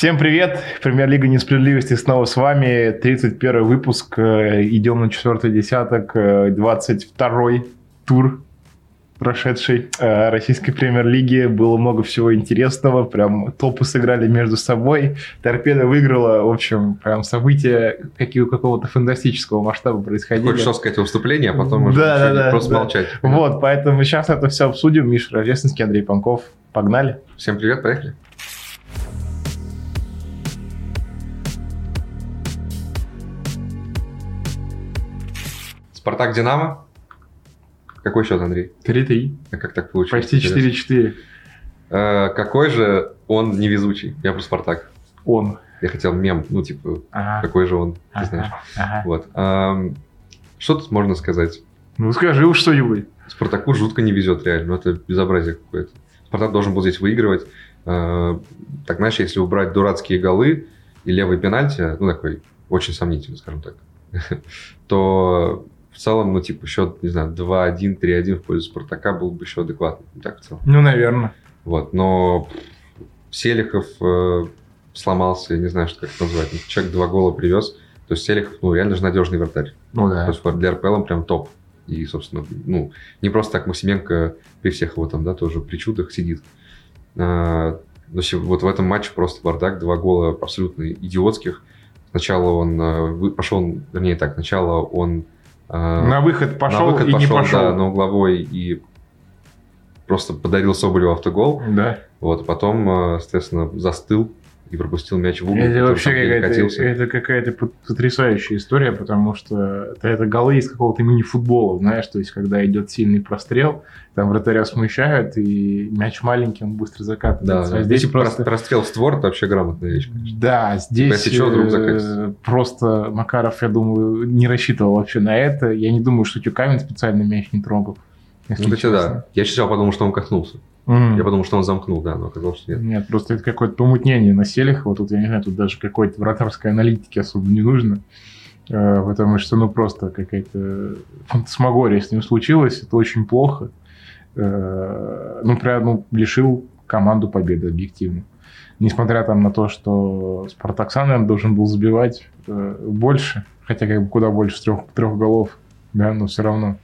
Всем привет! Премьер-лига несправедливости снова с вами. 31 выпуск. Э, идем на четвертый десяток. 22 э, тур прошедшей э, российской премьер-лиги. Было много всего интересного. Прям топы сыграли между собой. Торпеда выиграла. В общем, прям события какие, какого-то фантастического масштаба происходили. Хочешь что сказать вступление, а потом да, да, да, просто да. молчать. Вот, поэтому сейчас это все обсудим. Миша Рождественский, Андрей Панков. Погнали. Всем привет, поехали. Спартак Динамо. Какой счет, Андрей? 3-3. А как так получилось? Почти 4-4. Э, какой же он невезучий? Я про Спартак. Он. Я хотел мем, ну, типа, Ага. какой же он, ты Ага. знаешь. Ага. Вот. Ам, что тут можно сказать? Ну скажи уж что-нибудь. Спартаку жутко не везет реально, ну, это безобразие какое-то. Спартак должен был здесь выигрывать. Э, так, знаешь, если убрать дурацкие голы и левый пенальти, ну, такой, очень сомнительный, скажем так, то в целом, ну, типа, счет, не знаю, 2-1, 3-1 в пользу Спартака был бы еще адекватный. Ну, Так, в целом. Ну, наверное. Вот, но Селихов э, сломался, я не знаю, что как это назвать. Ну, Человек два гола привез. То есть Селихов, ну, реально же надежный вратарь. Ну То да. есть для РПЛ он прям топ. И, собственно, ну, не просто так Максименко при всех его там, да, тоже причудах сидит. А, вот в этом матче просто бардак, два гола абсолютно идиотских. Сначала он э, пошел, вернее так, сначала он На выход пошел на выход и пошел, не пошел. да, на угловой и просто подарил Соболеву автогол. Да. Вот, потом, э, соответственно, застыл и пропустил мяч в угол. Это вообще какая-то, это какая-то пот- потрясающая история, потому что это, это голы из какого-то мини-футбола, знаешь, то есть когда идет сильный прострел, там вратаря смущают, и мяч маленький, он быстро Да, закатывается. да. А здесь Если просто... прострел в створ, это вообще грамотная вещь, конечно. Да, здесь Если вдруг э, просто Макаров, я думаю, не рассчитывал вообще на это. Я не думаю, что Тюкавин специально мяч не трогал. Ну, кстати, да. Я сначала подумал, что он кахнулся. М. Я подумал, что он замкнул, да, но оказалось, что нет. Нет, просто это какое-то помутнение на селях. Вот тут, я не знаю, тут даже какой-то вратарской аналитики особо не нужно. Э, Потому что, ну, просто какая-то фантасмагория с ним случилась. Это очень плохо. Э, Ну, прям, ну, лишил команду победы объективно. Несмотря там на то, что Спартак сам, должен был забивать э, больше, хотя как бы куда больше трех, трех голов, да, но все равно.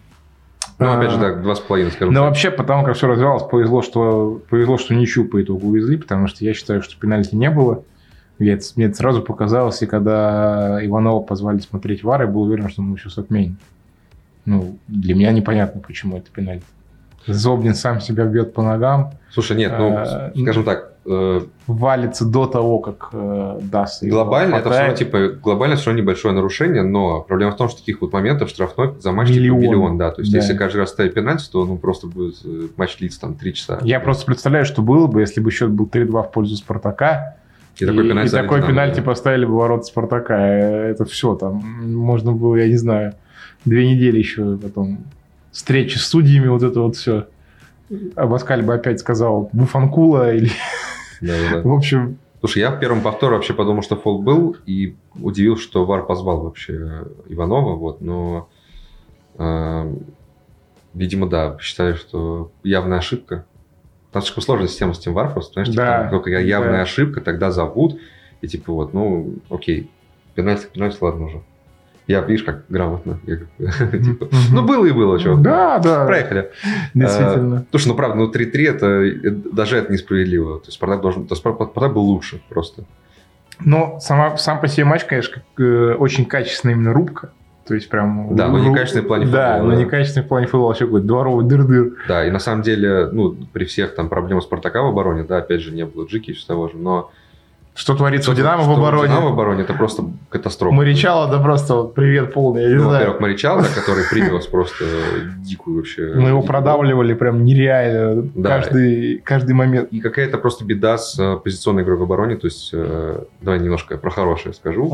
Ну, опять А, же, так, два с половиной, скажем но так. вообще, потому как все развивалось, повезло, что повезло, что ничью по итогу увезли, потому что я считаю, что пенальти не было. Я мне это сразу показалось, и когда Иванова позвали смотреть вар, я был уверен, что мы сейчас отменим. Ну, для меня непонятно, почему это пенальти. Зобнин сам себя бьет по ногам, Слушай, нет, ну, А, скажем так, э, валится до того, как э, даст. глобально это все равно, типа, глобально все равно небольшое нарушение, но проблема в том, что таких вот моментов штрафной за матч типа Миллион. миллион, да. То есть, Да. если каждый раз ставить пенальти, то, ну, просто будет э, матч длиться там три часа. Я просто представляю, что было бы, если бы счет был 3-2 в пользу Спартака, И такой пенальти. и такой пенальти да. поставили бы ворота Спартака. Э, Это все там. Можно было, я не знаю, две недели еще потом встречи с судьями, вот это вот все. Абаскаль бы опять сказал Буфанкула или... Да-да-да. В общем, Слушай, я в первом повторе вообще подумал, что фол был, и удивил, что Вар позвал вообще Иванова, вот, но, э, видимо, да, считаю, что явная ошибка. Там слишком сложная система с тем Вар, просто, понимаешь, типа, Да, там только явная да. ошибка, тогда зовут, и типа вот, ну, окей, пенальти, пенальти, ладно уже. Я, видишь, как грамотно. Типа, Мгм. ну, было и было, чувак. Да, да. Проехали. Действительно. Слушай, ну правда, ну 3-3 это, это- даже это несправедливо. То есть Спартак должен, Спартак был лучше просто. Но сама, сам по себе матч, конечно, как, э, очень качественная именно рубка. То есть прям... Да, но не ру- качественный в плане Да, футбола, но да. не качественный в плане футбола. Вообще какой-то дворовый дыр-дыр. Да, и на самом деле, ну, при всех там проблемах Спартака в обороне, да, опять же, не было Джики и все того же, но... Что творится у что- Динамо в что у обороне? Динамо в обороне это просто катастрофа. Маричало, да просто вот привет полный, я не Ну, знаю. во-первых, Маричал, да, который привез просто дикую вообще... Мы его продавливали прям нереально Да. каждый, каждый момент. И какая-то просто беда с э, позиционной игрой в обороне, то есть, э, давай немножко про хорошее скажу.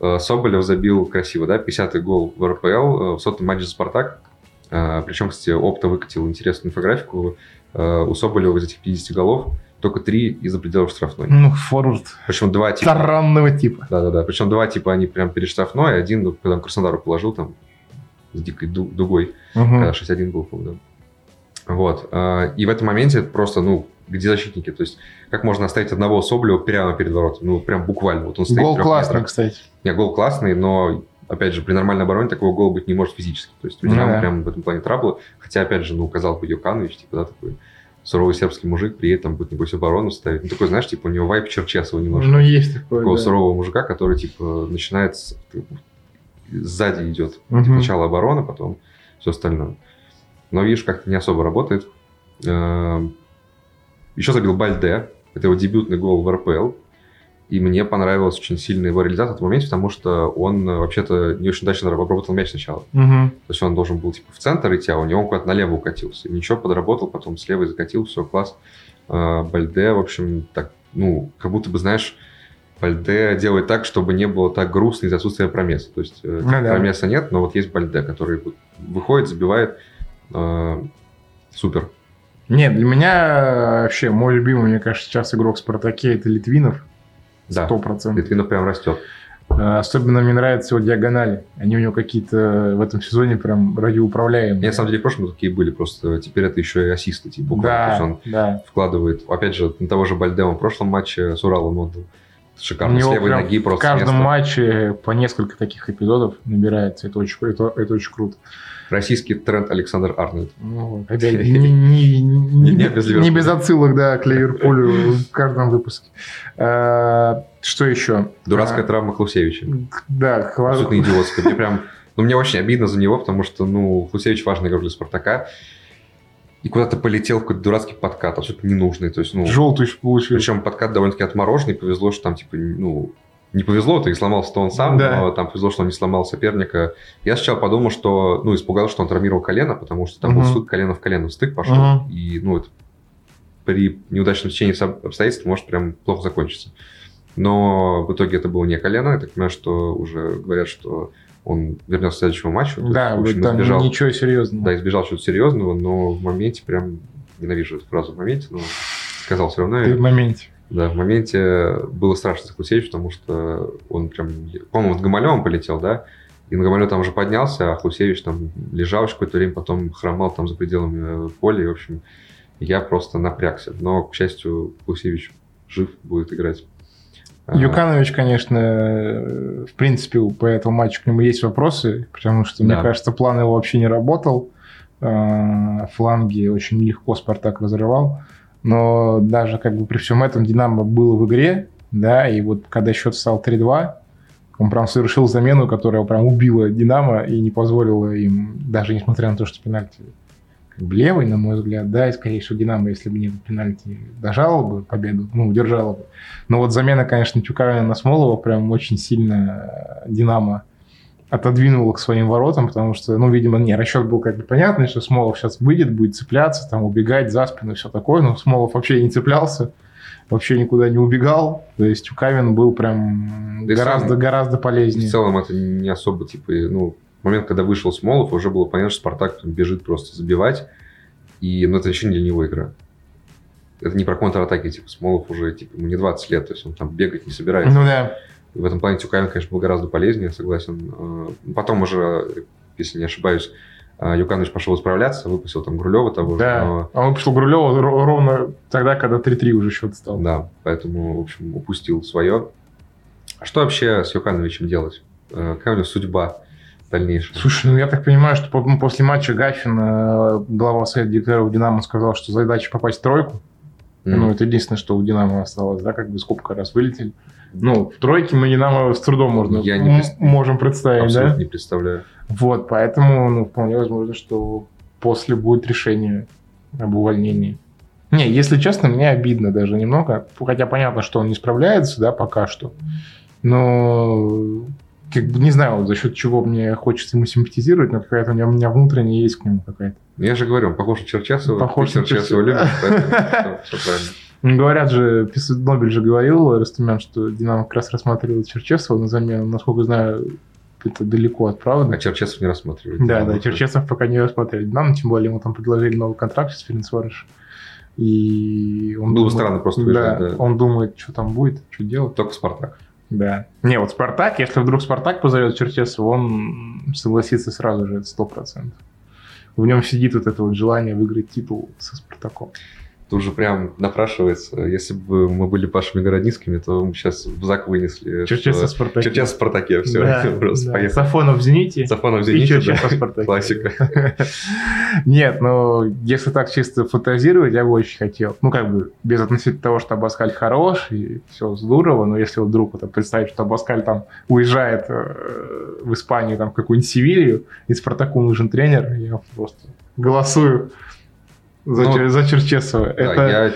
Э, Соболев забил красиво, да, 50-й гол в РПЛ в сотом матче за «Спартак». Причем, кстати, Опта выкатил интересную инфографику. У Соболева из этих 50 голов только три из-за пределов штрафной. Ну, форвард Причем два типа... таранного типа. Да-да-да. Причем два типа они прям перед штрафной, один, ну, когда он Краснодару положил там с дикой ду- дугой, Мгм. когда 6-1 был, да. Вот. А, И в этом моменте это просто, ну, где защитники. То есть, как можно оставить одного Соболева прямо перед воротами? Ну, прям буквально. Вот он стоит Гол классный, метрах. кстати. Не, гол классный, но, опять же, при нормальной обороне такого гола быть не может физически. То есть, у Ну Динамо да. прям в этом плане траблы. Хотя, опять же, ну, казалось бы, Юканович, типа, да, такой суровый сербский мужик, приедет, там будет, небось, оборону ставить. Ну, такой, знаешь, типа, у него вайп Черчесова немножко. Ну, есть такое, такого да. сурового мужика, который, типа, начинает с- сзади идет. Мгм. Типа, сначала оборона, потом все остальное. Но, видишь, как-то не особо работает. Еще забил Бальде. Это его дебютный гол в РПЛ. И мне понравилась очень сильно его реализация в этом моменте, потому что он э, вообще-то не очень удачно обработал мяч сначала. Мгм. То есть он должен был типа в центр идти, а у него он куда-то налево укатился. И ничего, подработал, потом слева закатил, все, класс. А, Бальде, в общем, так, ну, как будто бы, знаешь, Бальде делает так, чтобы не было так грустно из-за отсутствия промеса. То есть э, Ну да. промеса нет, но вот есть Бальде, который выходит, забивает. э, супер. Нет, для меня вообще мой любимый, мне кажется, сейчас игрок в Спартаке это Литвинов. Да, Сто процентов. Литвинов прям растет. Э, Особенно мне нравятся его диагонали. Они у него какие-то в этом сезоне прям радиоуправляемые. Мне, на самом деле, в прошлом такие были, просто теперь это еще и ассисты, типа, буквально. То есть Да, он да. вкладывает, опять же, на того же Бальде он в прошлом матче с Уралом отдал. У Шикарно, с него левой прям ноги в просто с каждом места. матче по несколько таких эпизодов набирается. Это очень, это, это очень круто. Российский тренд Александр Арнольд. Ну, не, не, не, Не- не без не отсылок да, к Ливерпулю в каждом выпуске. Э, Что еще? Дурацкая А, травма Клусевича. Да, хва- Абсолютно идиотская. Мне прям... Ну, мне очень обидно за него, потому что, ну, Клусевич важный игрок для Спартака. И куда-то полетел в какой-то дурацкий подкат, абсолютно ненужный. То есть, ну... желтый еще получил. Причем подкат довольно-таки отмороженный. Повезло, что там, типа, ну... Не повезло, то и сломался-то он сам, Да. но там повезло, что он не сломал соперника. Я сначала подумал, что, ну, испугался, что он травмировал колено, потому что там был Мгм. стык колено в колено, стык пошел. Мгм. И, ну, это при неудачном течении обстоятельств может прям плохо закончиться. Но в итоге это было не колено. Я так понимаю, что уже говорят, что он вернется к следующему матчу. Да, есть, общем, там избежал, ничего серьезного. да, избежал чего-то серьезного, но в моменте прям ненавижу эту фразу в моменте, но сказал все равно. Ты в моменте. Да, в моменте было страшно за Хусевич, потому что он прям, по-моему, с Гамалевым полетел, да, и на Гамалев там уже поднялся, а Хусевич там лежал еще какое-то время, потом хромал там за пределами э, поля, и, в общем, я просто напрягся. Но, к счастью, Хусевич жив, будет играть. А, Юканович, конечно, э, в принципе, по этому матчу к нему есть вопросы, потому что, мне Да. кажется, план его вообще не работал. Э, Фланги очень легко Спартак разрывал. Но даже как бы при всем этом Динамо было в игре, да, и вот когда счет стал 3-2, он прям совершил замену, которая прям убила Динамо и не позволила им, даже несмотря на то, что пенальти как бы левый, на мой взгляд, да, и, скорее всего, Динамо, если бы не пенальти, дожала бы победу, ну, удержала бы. Но вот замена, конечно, Тюкавина на Смолова прям очень сильно э, Динамо отодвинула к своим воротам, потому что, ну, видимо, не, расчет был как бы понятный, что Смолов сейчас выйдет, будет цепляться, там, убегать за спину все такое, но Смолов вообще не цеплялся, вообще никуда не убегал, то есть Тюкавин был прям Да гораздо, сам- гораздо В полезнее. целом это не особо, типа, ну, в момент, когда вышел Смолов, уже было понятно, что Спартак бежит просто забивать, и, ну, это еще не для него игра. Это не про контратаки, типа, Смолов уже, типа, ему не 20 лет, то есть он там бегать не собирается. Ну да, И в этом плане Тюкавин, конечно, был гораздо полезнее, согласен. Э, Потом уже, если не ошибаюсь, э, Юканович пошел исправляться, выпустил там Грулева того же. да. но- А он пришел Грулева ро- ровно тогда, когда 3-3 уже счет стал. Да, поэтому, в общем, упустил свое. А что вообще с Юкановичем делать? Какая у него судьба дальнейшая? Слушай, ну я так понимаю, что по- после матча Гафин, глава совета директоров Динамо, сказал, что задача попасть в тройку. М. Ну, это единственное, что у Динамо осталось, да, как бы сколько раз вылетели. Ну, в тройке мы Динамо с трудом можно, Я не пред- можем представить, Абсолютно да? не представляю. Вот, поэтому, ну, вполне возможно, что после будет решение об увольнении. Не, если честно, мне обидно даже немного, хотя понятно, что он не справляется, да, пока что, но как бы не знаю, за счет чего мне хочется ему симпатизировать, но какая-то у меня, у меня внутренняя есть к нему какая-то. Я же говорю, он похож на Черчесова. Похож на Черчесова. любишь, поэтому все правильно. Говорят же, Нобель же говорил, Растумян, что Динамо как раз рассматривает Черчесова на замену. Насколько знаю, это далеко от правды. А Черчесов не рассматривает. Да, да, Черчесов пока не рассматривает Динамо, тем более ему там предложили новый контракт с Ференцварыш. И он Было бы думает- странно просто да, да. он думает, что там будет, что делать. Только Спартак. Да. Не, вот Спартак, если вдруг Спартак позовет Черчесова, он согласится сразу же, это сто процентов. В нем сидит вот это вот желание выиграть титул со Спартаком. Тут же прям напрашивается, если бы мы были Пашами Городницкими, то мы сейчас в ЗАГ вынесли. Черчесов Спартаке. Черчесов Спартаке, все, Да, просто да. поехали. Сафонов в «Зените». Сафонов в И «Зените», Черчесов да. Спартаке. Классика. Нет, ну, если так чисто фантазировать, я бы очень хотел. Ну, как бы, без относительно того, что Абаскаль хорош, и все здорово, но если вот вдруг вот, представить, что Абаскаль там уезжает э, в Испанию, там, в какую-нибудь Севилью, и Спартаку нужен тренер, я просто голосую за, Ну, за Черчесова. Да, Это... я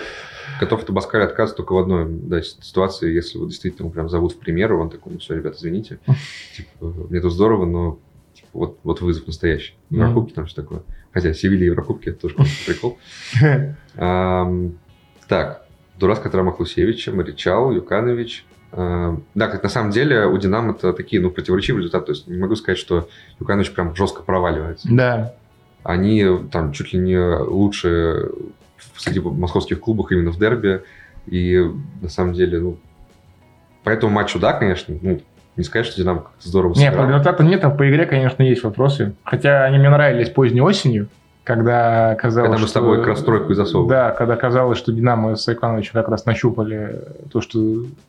готов от Абаскаля отказывать только в одной да, ситуации, если вот действительно его прям зовут в пример, и он такой, ну все, ребята, извините, типа, мне тут здорово, но типа, вот, вот вызов настоящий. Еврокубки там все такое. Хотя Севилья и Еврокубки это тоже конечно, прикол. Ам, так, Дурацкая травма Хлусевича, Маричал, Юканович. Да, как на самом деле у Динамо это такие, ну, противоречивые результаты. То есть не могу сказать, что Юканович прям жестко проваливается. Да, Они там чуть ли не лучшие среди московских клубов именно в дерби. И на самом деле, ну, по этому матчу, да, конечно, ну, не сказать, что Динамо здорово Нет, по сыграл. результату нет, а по игре, конечно, есть вопросы. Хотя они мне нравились поздней осенью, когда казалось, Когда мы с что- тобой как раз тройку и засовывали. Да, когда казалось, что Динамо с Айкановичем как раз нащупали то, что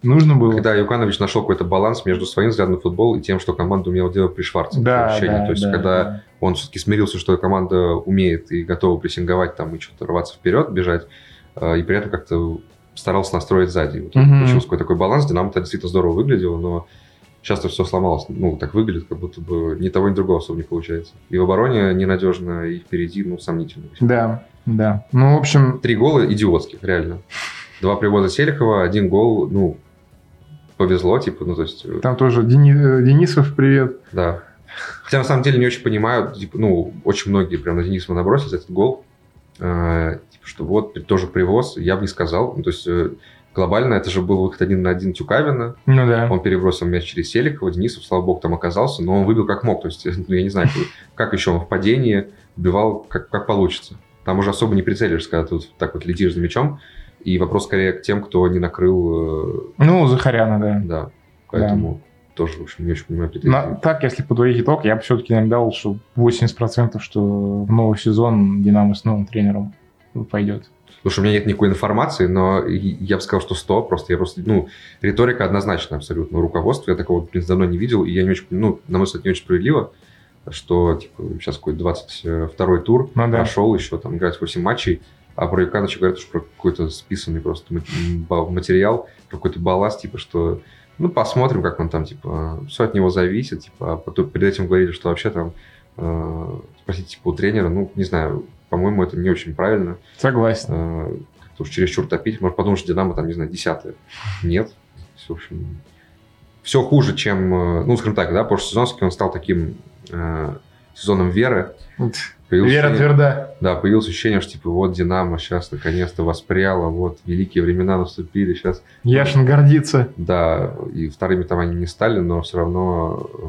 нужно было. Когда Юканович нашел какой-то баланс между своим взглядом на футбол и тем, что команда умела делать при Шварце. да, ощущение. да, То есть, да, когда да. он все-таки смирился, что команда умеет и готова прессинговать там и что-то рваться вперед, бежать, э, и при этом как-то старался настроить сзади. Вот Мгм. Получился какой-то такой баланс. Динамо это действительно здорово выглядело, но часто все сломалось. Ну, так выглядит, как будто бы ни того, ни другого особо не получается. И в обороне ненадежно, и впереди, ну, сомнительно. Да, да. Ну, в общем, Три гола идиотских, реально. Два привоза Селихова, один гол, ну, повезло, типа, ну, то есть... э, там тоже Дени- э, Денисов, привет. Да. Хотя на самом деле не очень понимаю, типа, ну, очень многие прям на Денисова набросились этот гол. Э, типа, что вот тоже привоз, я бы не сказал. Ну, то есть э, глобально это же был выход один на один Тюкавина. Ну да. Он перебросил мяч через Селикова, Денисов, слава богу, там оказался, но он выбил как мог. То есть, ну, я не знаю, как еще он в падении убивал, как, как получится. Там уже особо не прицелишься, когда ты вот так вот летишь за мячом. И вопрос скорее к тем, кто не накрыл, Ну, Захаряна, да. э, да. Поэтому тоже, в общем, не очень понимаю претензий. На- так, если подводить итог, я бы все-таки наверное, дал, что 80%, что в новый сезон Динамо с новым тренером пойдет. Потому что у меня нет никакой информации, но я бы сказал, что 100. Просто я просто, ну, риторика однозначно абсолютно. Руководство я такого, принципе, давно не видел. И я не очень, ну, на мой взгляд, не очень справедливо, что, типа, сейчас какой-то 22 тур Ну да. прошел, еще там играть 8 матчей, а про Юкановича говорят, что про какой-то списанный просто материал, про какой-то балласт, типа, что ну, посмотрим, как он там, типа, все от него зависит, типа, а потом перед этим говорили, что вообще там э, спросить, типа, у тренера, ну, не знаю, по-моему, это не очень правильно. Согласен. Э, как-то уж чересчур топить. Может, подумать, что Динамо там, не знаю, десятое. Нет. Всё, в общем, все хуже, чем... э, Ну, скажем так, да, прошлый сезон всё-таки он стал таким э, сезоном веры. Появилось Вера ощущение- тверда. Да, появилось ощущение, что, типа, вот Динамо сейчас наконец-то воспряло, вот, великие времена наступили, сейчас... Яшин гордится. Да, и вторыми там они не стали, но все равно, э,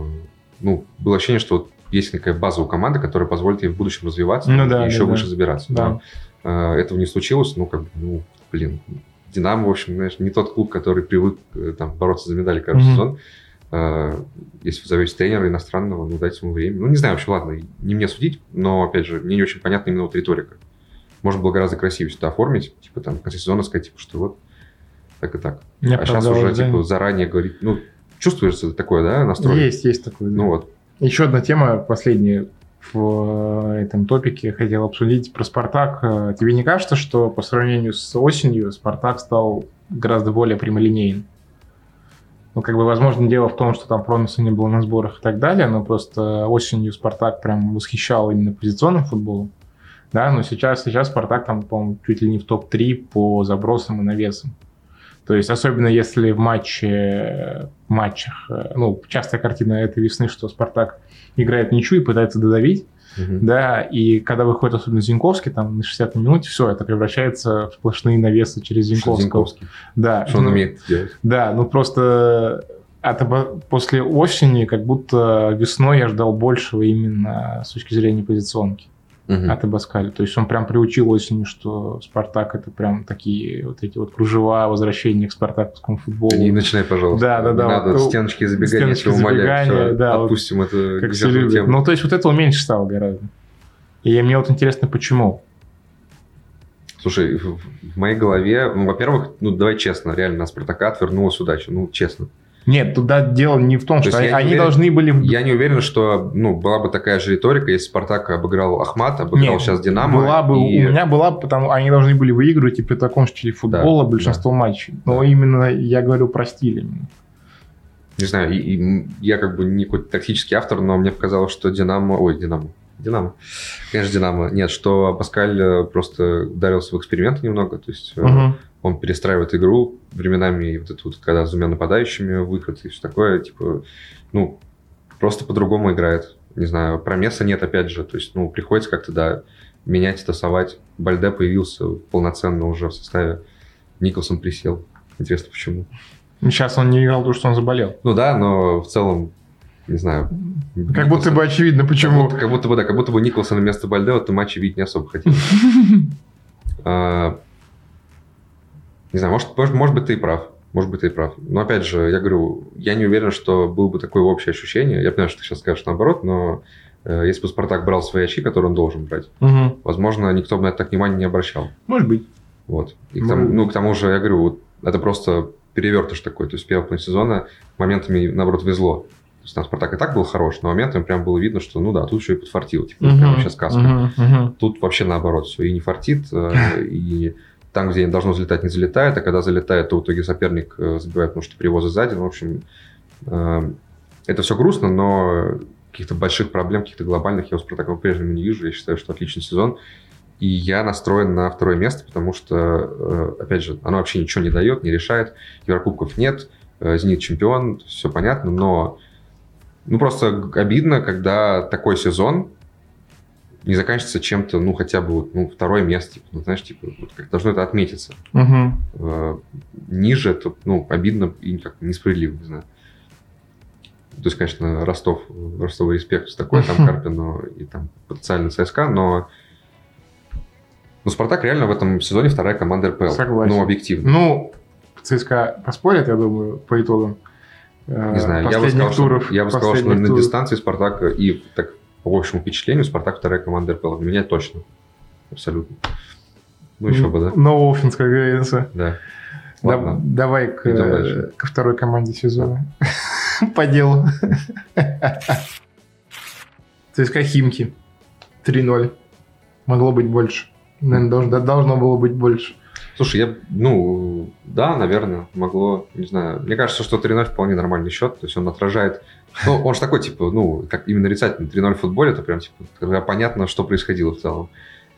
ну, было ощущение, что вот есть такая база у команды, которая позволит ей в будущем развиваться Ну и да, еще да, да. выше забираться. Да. Но, э, этого не случилось, ну, как бы, ну, блин, Динамо, в общем, знаешь, не тот клуб, который привык э, там бороться за медали каждый Мгм. сезон. Э, Если вы зовете тренера иностранного, ну, дайте ему время. Ну, не знаю, вообще, ладно, не мне судить, но, опять же, мне не очень понятна именно вот риторика. Можно было гораздо красивее сюда оформить, типа, там, в конце сезона сказать, типа, что вот так и так. Не а сейчас уже, да? типа, заранее говорить, ну, чувствуется такое, да, настрой? Есть, есть такой. да. Ну, вот. Еще одна тема, последняя в э, этом топике хотел обсудить про Спартак. Э, Тебе не кажется, что по сравнению с осенью Спартак стал гораздо более прямолинейным? Ну, как бы, возможно, дело в том, что там промиса не было на сборах и так далее, но просто осенью Спартак прям восхищал именно позиционным футболом. Да, но сейчас, сейчас Спартак там, по-моему, чуть ли не в топ-3 по забросам и навесам. То есть, особенно если в матче, матчах, э, ну, частая картина этой весны, что Спартак играет ничью и пытается додавить, Мгм. да, и когда выходит особенно Зинковский, там на 60 минуте, все, это превращается в сплошные навесы через Что Зинковского. Зинковский? Да, Что он ну, умеет делать? Да, ну просто от после осени, как будто весной я ждал большего именно с точки зрения позиционки Мгм. от Абаскаля. То есть он прям приучил осенью, что Спартак это прям такие вот эти вот кружева возвращения к спартаковскому футболу. Не начинай, пожалуйста. Да, да, Не да, надо вот, ну, стеночки забегания, стеночки умоляю. забегания, Всё, да, вот отпустим это как все любят. тему. Ну, то есть вот этого меньше стало гораздо. И мне вот интересно, почему. Слушай, в в моей голове, ну, во-первых, ну, давай честно, реально, на Спартака отвернулась удача, ну, честно. Нет, туда дело не в том, То что они, они уверен- должны были... Я не уверен, что, ну, была бы такая же риторика, если Спартак обыграл Ахмат, обыграл Нет, сейчас Динамо. Была бы, и- У меня была, потому они должны были выигрывать и при таком стиле футбола Да, большинство матчей. Но Да. именно я говорю про стиль. именно. Не знаю, и, и я как бы не какой-то тактический автор, но мне показалось, что Динамо... Ой, Динамо. Динамо. Конечно, Динамо. Нет, что Паскаль э, просто ударился в эксперименты немного. То есть Мгм. Он перестраивает игру временами, вот это вот, когда с двумя нападающими выход и все такое, типа, ну, просто по-другому играет. Не знаю, промеса нет, опять же. То есть, ну, приходится как-то, да, менять, тасовать. Бальде появился полноценно уже в составе. Николсон присел. Интересно, почему. Сейчас он не играл, потому что он заболел. Ну да, но в целом, не знаю. Как будто Николсон- бы очевидно, Как почему. будто, как будто бы, да, как будто бы Николсона вместо Бальде в этом матче видеть не особо хотел. Не знаю, может, может, может быть, ты и прав. Может быть, ты и прав. Но опять же, я говорю, я не уверен, что было бы такое общее ощущение. Я понимаю, что ты сейчас скажешь наоборот, но э, если бы Спартак брал свои очки, которые он должен брать, Мгм. возможно, никто бы на это так внимания не обращал. Может быть. Вот. И к тому, Ну. ну, к тому же, я говорю, вот это просто перевертыш такой. То есть первый половина сезона моментами, наоборот, везло. То есть там Спартак и так был хорош, но моментами прям было видно, что, ну да, тут еще и подфартило. Типа, Мгм. прям вообще сказка. Мгм. Тут вообще наоборот все. И не фартит, э, и там, где не должно залетать, не залетает, а когда залетает, то в итоге соперник э, забивает, потому что привозы сзади. Ну, в общем, э, это все грустно, но каких-то больших проблем, каких-то глобальных я у Спартака по-прежнему не вижу. Я считаю, что отличный сезон. И я настроен на второе место, потому что, э, опять же, оно вообще ничего не дает, не решает. Еврокубков нет, Зенит чемпион, все понятно, но ну просто обидно, когда такой сезон не заканчивается чем-то, ну, хотя бы вот, ну, второе место, типа, ну, знаешь, типа, вот как должно это отметиться. Э, Ниже это, ну, обидно и как несправедливо, не знаю. То есть, конечно, Ростов, Ростовый респект, все такое, там Карпину и там потенциально ЦСКА, но ну, Спартак реально в этом сезоне вторая команда РПЛ. Согласен. Ну, объективно. Ну, ЦСКА поспорят, я думаю, по итогам. э, Не знаю, я бы сказал, туров. что, я бы сказал, что последних на туров. дистанции Спартака и так по общему впечатлению Спартак вторая команда РПЛ. Для меня точно. Абсолютно. Ну, еще бы, да? No offense, как говорится. Да. Да- Ладно. давай к, э, ко второй команде сезона. По делу. ЦСКА Химки. 3-0. Могло быть больше. Наверное, должно, должно было быть больше. Слушай, я, ну, да, наверное, могло, не знаю. Мне кажется, что 3-0 вполне нормальный счет, то есть он отражает... Ну, он же такой, типа, ну, как именно нарицательный 3-0 в футболе, это прям, типа, когда понятно, что происходило в целом.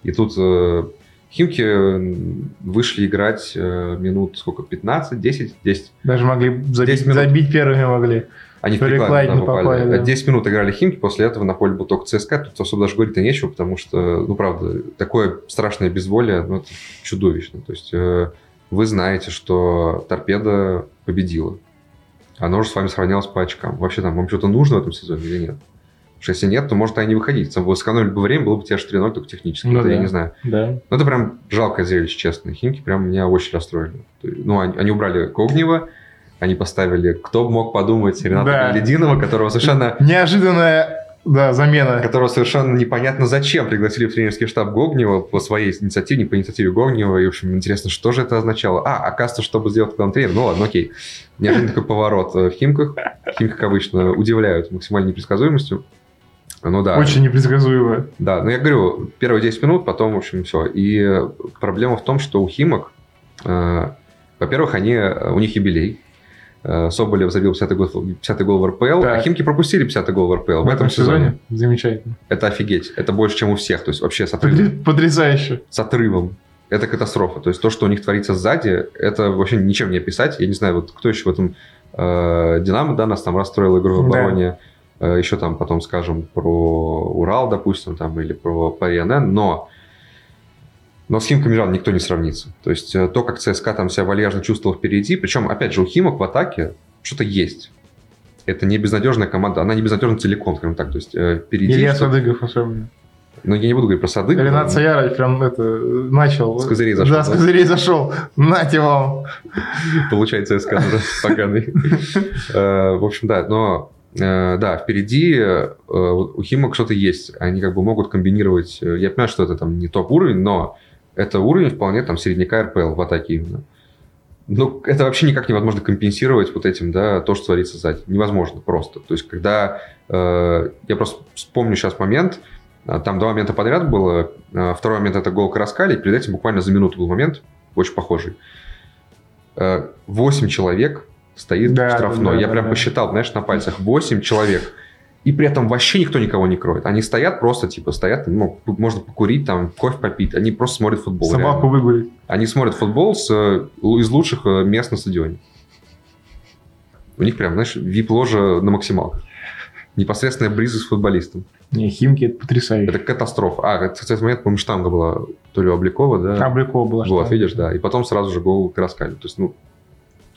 И тут э, Химки вышли играть э, минут, сколько, 15, 10, 10. Даже могли забить, 10 минут. забить первыми могли. Они в прикладе да, попали. попали, да. 10 минут играли Химки, после этого на поле был только ЦСКА. Тут особо даже говорить-то нечего, потому что, ну, правда, такое страшное безволие, ну, это чудовищно. То есть э, вы знаете, что торпеда победила. Оно же с вами сравнялось по очкам. Вообще там вам что-то нужно в этом сезоне или нет? Потому что если нет, то может и не выходить. Там бы сэкономили бы время, было бы те же 3-0, только технически. Ну это я да. не знаю. Да. Ну, это прям жалкое зрелище, честно. Химки прям меня очень расстроили. Ну, они, они убрали Когнева, они поставили, кто бы мог подумать, Рената Да. Лединова, которого совершенно, Неожиданная да, замена. которого совершенно непонятно зачем пригласили в тренерский штаб Гогнева по своей инициативе, не по инициативе Гогнева. И, в общем, интересно, что же это означало. А, оказывается, чтобы сделать главный тренер. Ну, ладно, окей. Неожиданный такой поворот э, в Химках. Химки, как обычно, удивляют максимальной непредсказуемостью. Ну да. Очень непредсказуемо. Да, ну я говорю, первые 10 минут, потом, в общем, все. И проблема в том, что у Химок, э, во-первых, они, э, у них юбилей. Э, Соболев забил 50-й гол, 50 гол в РПЛ, а Так. Химки пропустили 50-й гол в РПЛ в, этом сезоне. Замечательно. Это офигеть. Это больше, чем у всех. То есть вообще с отрывом. Потрясающе. С отрывом. Это катастрофа. То есть то, что у них творится сзади, это вообще ничем не описать. Я не знаю, вот кто еще в этом... э, Динамо, да, нас там расстроил игру в Да. обороне. Э, Еще там потом скажем про Урал, допустим, там, или про ПНН. Но но с Химками жаль, никто не сравнится. То есть э, то, как ЦСКА там себя вальяжно чувствовал впереди, причем, опять же, у Химок в атаке что-то есть. Это не безнадежная команда, она не безнадежна целиком, скажем так. То есть э, впереди... Илья что- Садыгов особенно. Но я не буду говорить про Садыгова. Ренат Саярович прям это начал. С козырей зашел, Да, с да? козырей зашел. Нате вам. Получается, ЦСКА да, поганый. Э, В общем, да, но да, впереди у Химок что-то есть. Они как бы могут комбинировать. Я понимаю, что это там не топ-уровень, но это уровень вполне там середняка РПЛ в атаке именно. Ну, это вообще никак невозможно компенсировать вот этим, да, то, что творится сзади. Невозможно просто. То есть, когда... Э, я просто вспомню сейчас момент, а, там два момента подряд было. А, второй момент это гол Караскали, перед этим буквально за минуту был момент, очень похожий. Э, восемь человек стоит да, штрафной. Да, Я да, прям да. посчитал, знаешь, на пальцах. Восемь человек. И при этом вообще никто никого не кроет. Они стоят просто, типа, стоят, ну, можно покурить, там, кофе попить. Они просто смотрят футбол. Собаку реально. выгулить. Они смотрят футбол с, из лучших э, мест на стадионе. У них прям, знаешь, вип-ложа на максималках. Непосредственная близость с футболистом. Не, Химки это потрясающе. Это катастрофа. А, в этот момент, по-моему, штанга была то ли у Обликова, да? Обликова была. Вот, видишь, да. И потом сразу же гол Краскали. То есть, ну,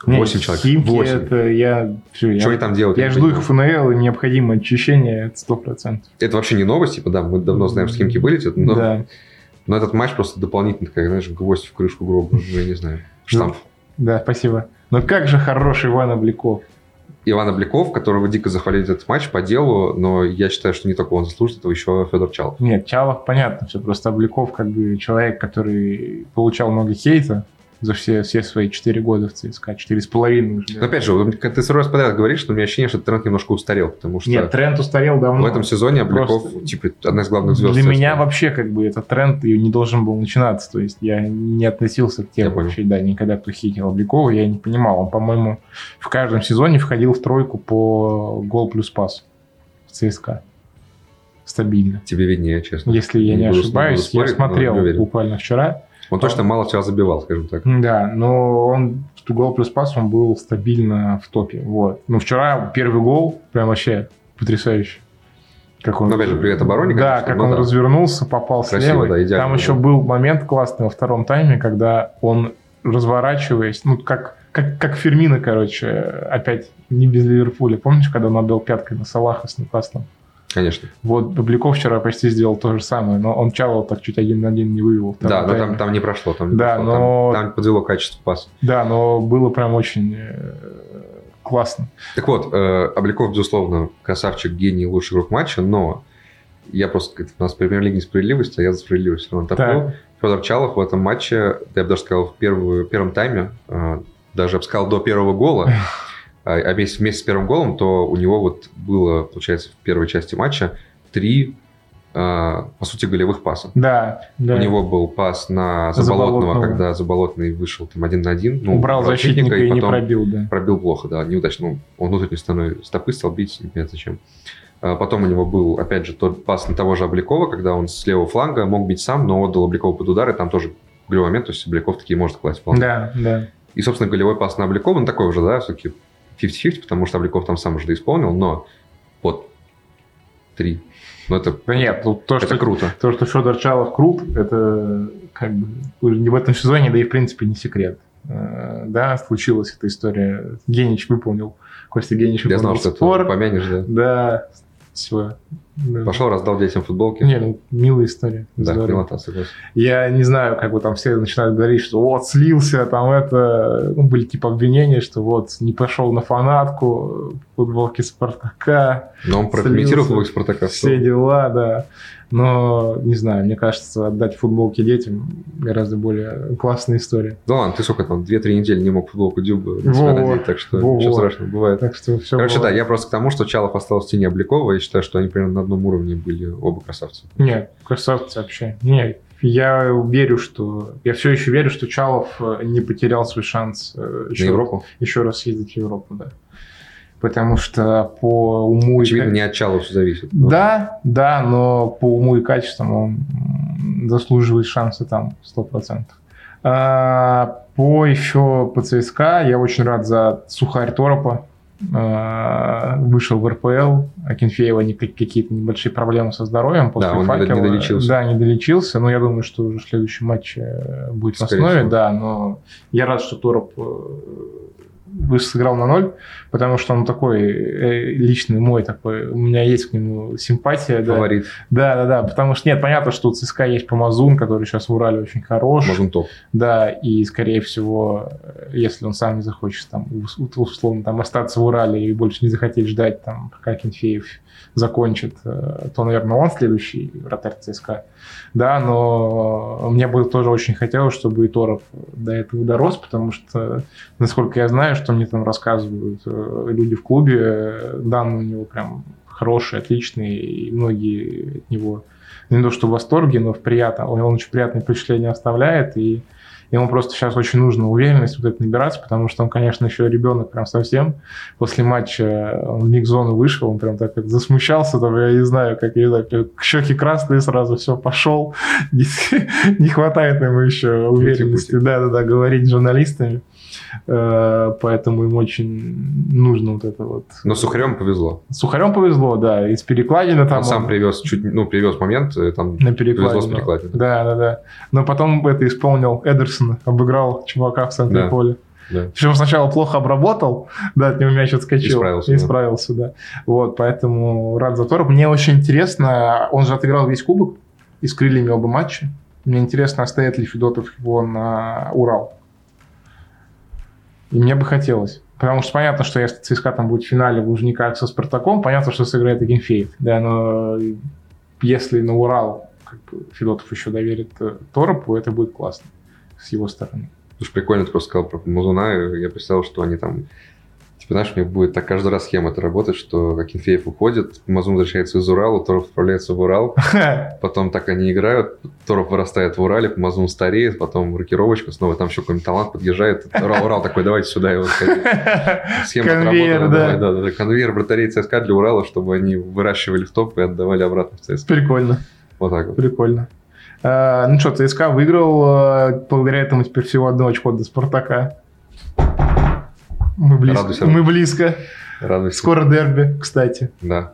8 человек. Химки 8. это я... Все, что я, они там делают? Я жду их ФНЛ, и необходимо очищение, это 100%. Это вообще не новость, типа, да, мы давно знаем, что Химки вылетят, но, да. но этот матч просто дополнительно, как, знаешь, гвоздь в крышку гроба, ну, я не знаю, штамп. Да, спасибо. Но как же хороший Иван Обликов. Иван Обликов, которого дико захвалили этот матч по делу, но я считаю, что не только он заслужит этого, еще Федор Чалов. Нет, Чалов, понятно, все, просто Обликов как бы человек, который получал много хейта, за все, все свои 4 года в ЦСКА, 4,5 уже. Опять же, ты сразу раз подряд говоришь, что у меня ощущение, что тренд немножко устарел, потому что... Нет, тренд устарел давно. В этом сезоне Просто... типа, одна из главных звезд. Для меня вообще, как бы, этот тренд и не должен был начинаться, то есть я не относился к тем вообще, да, никогда, кто хитил Обликова, я не понимал, он, по-моему, в каждом сезоне входил в тройку по гол плюс пас в ЦСКА стабильно. Тебе виднее, честно. Если я не, не ошибаюсь, спорить, я смотрел буквально вчера. Он точно мало чего забивал, скажем так. Да, но он гол плюс пас, он был стабильно в топе. Вот. Ну, вчера первый гол прям вообще потрясающий. Как он, ну, опять же, привет обороне. Да, конечно, как он да. развернулся, попал Красиво, слева. Да, Там еще был момент классный во втором тайме, когда он, разворачиваясь, ну, как, как, как Фермина, короче, опять не без Ливерпуля. Помнишь, когда он отдал пяткой на Салаха с Ньюкаслом? Конечно. Вот Бубликов вчера почти сделал то же самое, но он Чалова так чуть один на один не вывел. Да, но там, там не прошло. Там не да, прошло, но... Там, там подвело качество паса. Да, но было прям очень э, классно. Так вот, э, Обликов, безусловно, красавчик, гений, лучший игрок матча, но я просто, у нас премьер-лига несправедливости, а я за справедливость все равно топлю. Федор Чалов в этом матче, я бы даже сказал, в первую, первом тайме, э, даже я бы сказал, до первого гола, а, а вместе, вместе с первым голом, то у него вот было, получается, в первой части матча три, а, по сути, голевых паса. Да, да. У него был пас на Заболотного, Заболотного. когда Заболотный вышел там один на один. Ну, Убрал защитника, и, и не пробил, да. Пробил плохо, да, неудачно. Ну, он внутренней стороной стопы стал бить, не понятно зачем. А потом у него был, опять же, тот пас на того же Обликова, когда он с левого фланга мог бить сам, но отдал Обликову под удар, и там тоже голевой момент, то есть Обликов такие может класть вполне. Да, да. И, собственно, голевой пас на Обликова, он такой уже, да, все-таки 50-50, потому что Обликов там сам уже исполнил, но вот три. Ну, это, нет, ну, то, это что, круто. То, что Федор Чалов крут, это как бы не в этом сезоне, да и в принципе не секрет. Э, да, случилась эта история. Генич выполнил. Костя Генич выполнил Я знал, спор. что ты помянешь, да? Да, все. Пошел, раздал детям футболки. Не, ну, милая история. Да, милота, согласен. Я не знаю, как бы там все начинают говорить, что вот, слился, там это... Ну, были типа обвинения, что вот, не пошел на фанатку футболки Спартака. Но он прокомментировал футболки Спартака. Все дела, да. Но, не знаю, мне кажется, отдать футболки детям гораздо более классная история. Да ладно, ты сколько там, две-три недели не мог футболку Дюба на себя надеть, так что во, ничего страшного, бывает. Так что все Короче, бывает. да, я просто к тому, что Чалов остался в тени Обликова, и считаю, что они примерно на одном уровне были оба красавцы. Нет, красавцы вообще. Нет, я верю, что... Я все еще верю, что Чалов э, не потерял свой шанс еще, на Европу? еще раз съездить в Европу, да потому что по уму... Очевидно, и... не от Чалова все зависит. Но... Да, да, но по уму и качествам он заслуживает шанса там 100%. А, по еще по ЦСКА я очень рад за Сухарь Торопа. А, вышел в РПЛ, Акинфеева какие-то небольшие проблемы со здоровьем после да, он факела. не долечился. Да, не долечился, но я думаю, что уже следующий матч э, будет Скорее в основе, всего. да, но я рад, что Тороп э, сыграл на ноль, потому что он такой э, личный мой такой, у меня есть к нему симпатия. Фаворит. Да, да, да, потому что нет, понятно, что у ЦСКА есть Помазун, который сейчас в Урале очень хорош. Помазун топ. Да, и скорее всего, если он сам не захочет там условно там остаться в Урале и больше не захотеть ждать там, пока Кенфеев закончит, э, то, наверное, он следующий вратарь ЦСКА. Да, но мне бы тоже очень хотелось, чтобы и Торов до этого дорос, потому что, насколько я знаю, что мне там рассказывают э, люди в клубе, данные у него прям хорошие, отличные, и многие от него не то что в восторге, но в приятном, он очень приятное впечатление оставляет, и Ему просто сейчас очень нужно уверенность вот это набираться, потому что он, конечно, еще ребенок прям совсем. После матча он в миг-зону вышел, он прям так засмущался, там, я не знаю, как я так, щеки красные сразу, все, пошел. Не хватает ему еще уверенности, да-да-да, говорить с журналистами. Э, поэтому им очень нужно вот это вот. Но Сухарем повезло. Сухарем повезло, да, из перекладины там. Он сам привез чуть, ну, привез момент, э, там на перекладину. с перекладиной. Да, да, да. Но потом это исполнил Эдерсон, обыграл чувака в центре да. поля. Да. Причем сначала плохо обработал, да, от него мяч отскочил. Исправился. Исправился, да. да. Вот, поэтому рад за Торов. Мне очень интересно, он же отыграл весь кубок и с крыльями оба матча. Мне интересно, оставит ли Федотов его на Урал. И мне бы хотелось. Потому что понятно, что если ЦСКА там будет в финале в Лужниках со Спартаком, понятно, что сыграет и Генфеев. Да, но если на Урал как бы, Федотов еще доверит э, Торопу, это будет классно с его стороны. Слушай, прикольно ты просто сказал про Мазуна. Я представил, что они там Знаешь, у них будет так каждый раз схема это работать, что Акинфеев уходит, Мазун возвращается из Урала, Торов отправляется в Урал, потом так они играют, Торов вырастает в Урале, Мазун стареет, потом рокировочка, снова там еще какой-нибудь талант подъезжает, Урал, Урал такой, давайте сюда его Схема конвейер, да. Да, да, конвейер вратарей ЦСКА для Урала, чтобы они выращивали в топ и отдавали обратно в ЦСКА. Прикольно. Вот так вот. Прикольно. А, ну что, ЦСКА выиграл, а, благодаря этому теперь всего одно очко до Спартака. Мы близко. Радуйся. Мы близко. Радуйся. Скоро дерби, кстати. Да.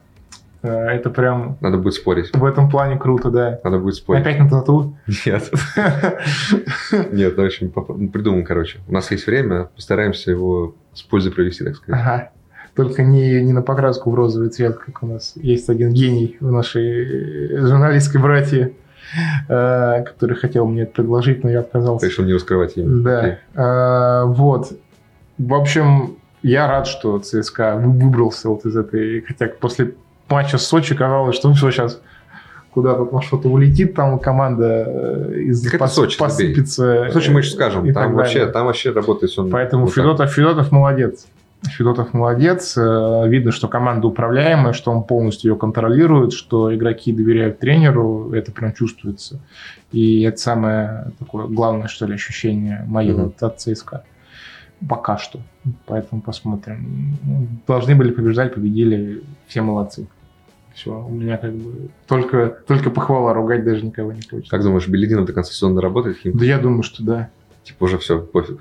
Э, это прям... Надо будет спорить. В этом плане круто, да. Надо будет спорить. Опять на тату? Нет. Нет, в общем, придумаем, короче. У нас есть время, постараемся его с пользой провести, так сказать. Ага. Только не, не на покраску в розовый цвет, как у нас есть один гений в нашей журналистской братье, э, который хотел мне это предложить, но я отказался. Решил не раскрывать имя. Да. Э, вот. В общем, я рад, что ЦСКА выбрался вот из этой... Хотя после матча с Сочи казалось, что все сейчас куда-то там что-то улетит, там команда э, из так пос, Сочи, посыпется. В Сочи мы еще скажем, там вообще, там вообще работает все. Поэтому вот Федотов, Федотов молодец. Федотов молодец. Э, видно, что команда управляемая, что он полностью ее контролирует, что игроки доверяют тренеру. Это прям чувствуется. И это самое такое главное, что ли, ощущение мое mm-hmm. от ЦСКА. Пока что. Поэтому посмотрим. Должны были побеждать, победили. Все молодцы. Все, у меня как бы только, только похвала, ругать даже никого не хочется. Как думаешь, Белединов до конца сезона работает? Да я думаю, что да. Типа уже все, пофиг.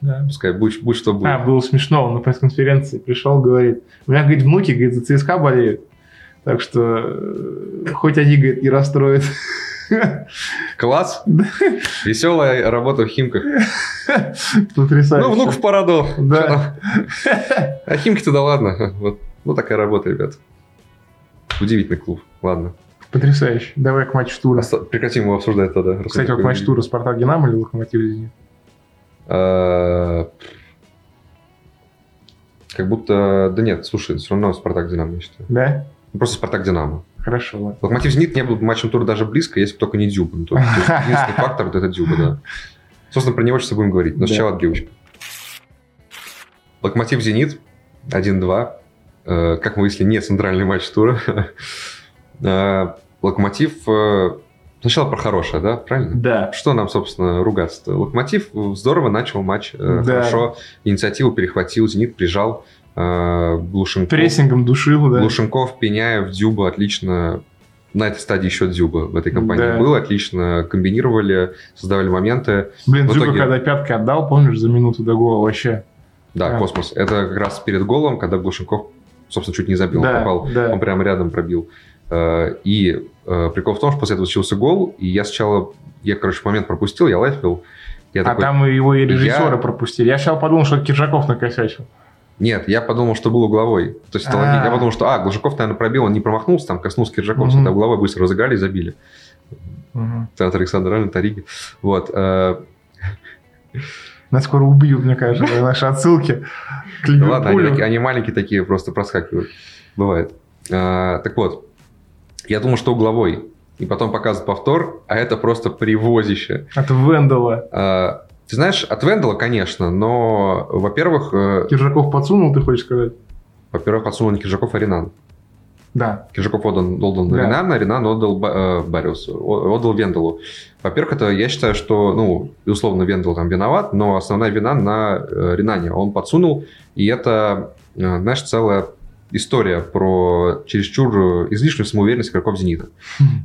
Да. Пускай будь, будь что будет. А, было смешно, он на пресс-конференции пришел, говорит, у меня, говорит, внуки, говорит, за ЦСКА болеют. Так что э, хоть они, говорит, не расстроят. Класс. Веселая работа в Химках. Потрясающе. Ну, внуков порадовал. Да. А Химки-то да ладно. Вот, ну, такая работа, ребят. Удивительный клуб. Ладно. Потрясающе. Давай к матчу тура. Прекратим его обсуждать тогда. Кстати, вот матч тура Спартак Динамо или Локомотив Зенит? А, как будто... Да нет, слушай, все равно Спартак Динамо, я считаю. Да? Просто Спартак Динамо. Хорошо, ладно. Локомотив Зенит не был матчем тура даже близко, если бы только не Дюба. Ну, то есть, единственный фактор вот это Дюба, да. Собственно, про него сейчас будем говорить. Но сначала отбивочка. Локомотив Зенит 1-2. Э, как мы выяснили, не центральный матч тура. Э, Локомотив э, Сначала про хорошее, да, правильно? Да. Что нам, собственно, ругаться-то? Локомотив здорово начал матч, да. хорошо инициативу перехватил, Зенит прижал, Глушенков... Прессингом душил, да. Глушенков, Пиняев, Дзюба отлично на этой стадии еще Дзюба в этой компании да. был, отлично комбинировали, создавали моменты. Блин, в Дзюба, итоге... когда пятки отдал, помнишь, за минуту до гола вообще? Да, а. космос. Это как раз перед голом, когда Глушенков, собственно, чуть не забил, да, попал, да. он прямо рядом пробил. Э, и э, прикол в том, что после этого случился гол, и я сначала, я, короче, момент пропустил, я лайвил, Я а такой, там его и режиссеры я- пропустили. Я сначала подумал, что Киржаков накосячил. Нет, я подумал, что был угловой. То есть А. логично. я подумал, что, а, Глушаков, наверное, пробил, он не промахнулся, там коснулся Киржаков, тогда угловой быстро разыграли и забили. Мгм. Театр Александра Ралина, Тариги. Вот. э, Нас скоро убьют, мне кажется, наши отсылки к Да ладно, они, Ливерпулю. маленькие такие, просто проскакивают. Бывает. А, так вот, я думал, что угловой. И потом показывают повтор, а это просто привозище. От Вендела. А, ты знаешь, от Вендела, конечно, но, во-первых, э, Киржаков подсунул, ты хочешь сказать? во-первых, подсунул не Киржаков, а Ренан. Да. Киржаков отдал, на Да. Ренана, Ренан отдал э, Бариусу, отдал Венделу. Во-первых, это я считаю, что, ну, безусловно, Вендел там виноват, но основная вина на э, Ренане. Он подсунул, и это, э, знаешь, целая история про чересчур излишнюю самоуверенность игроков «Зенита».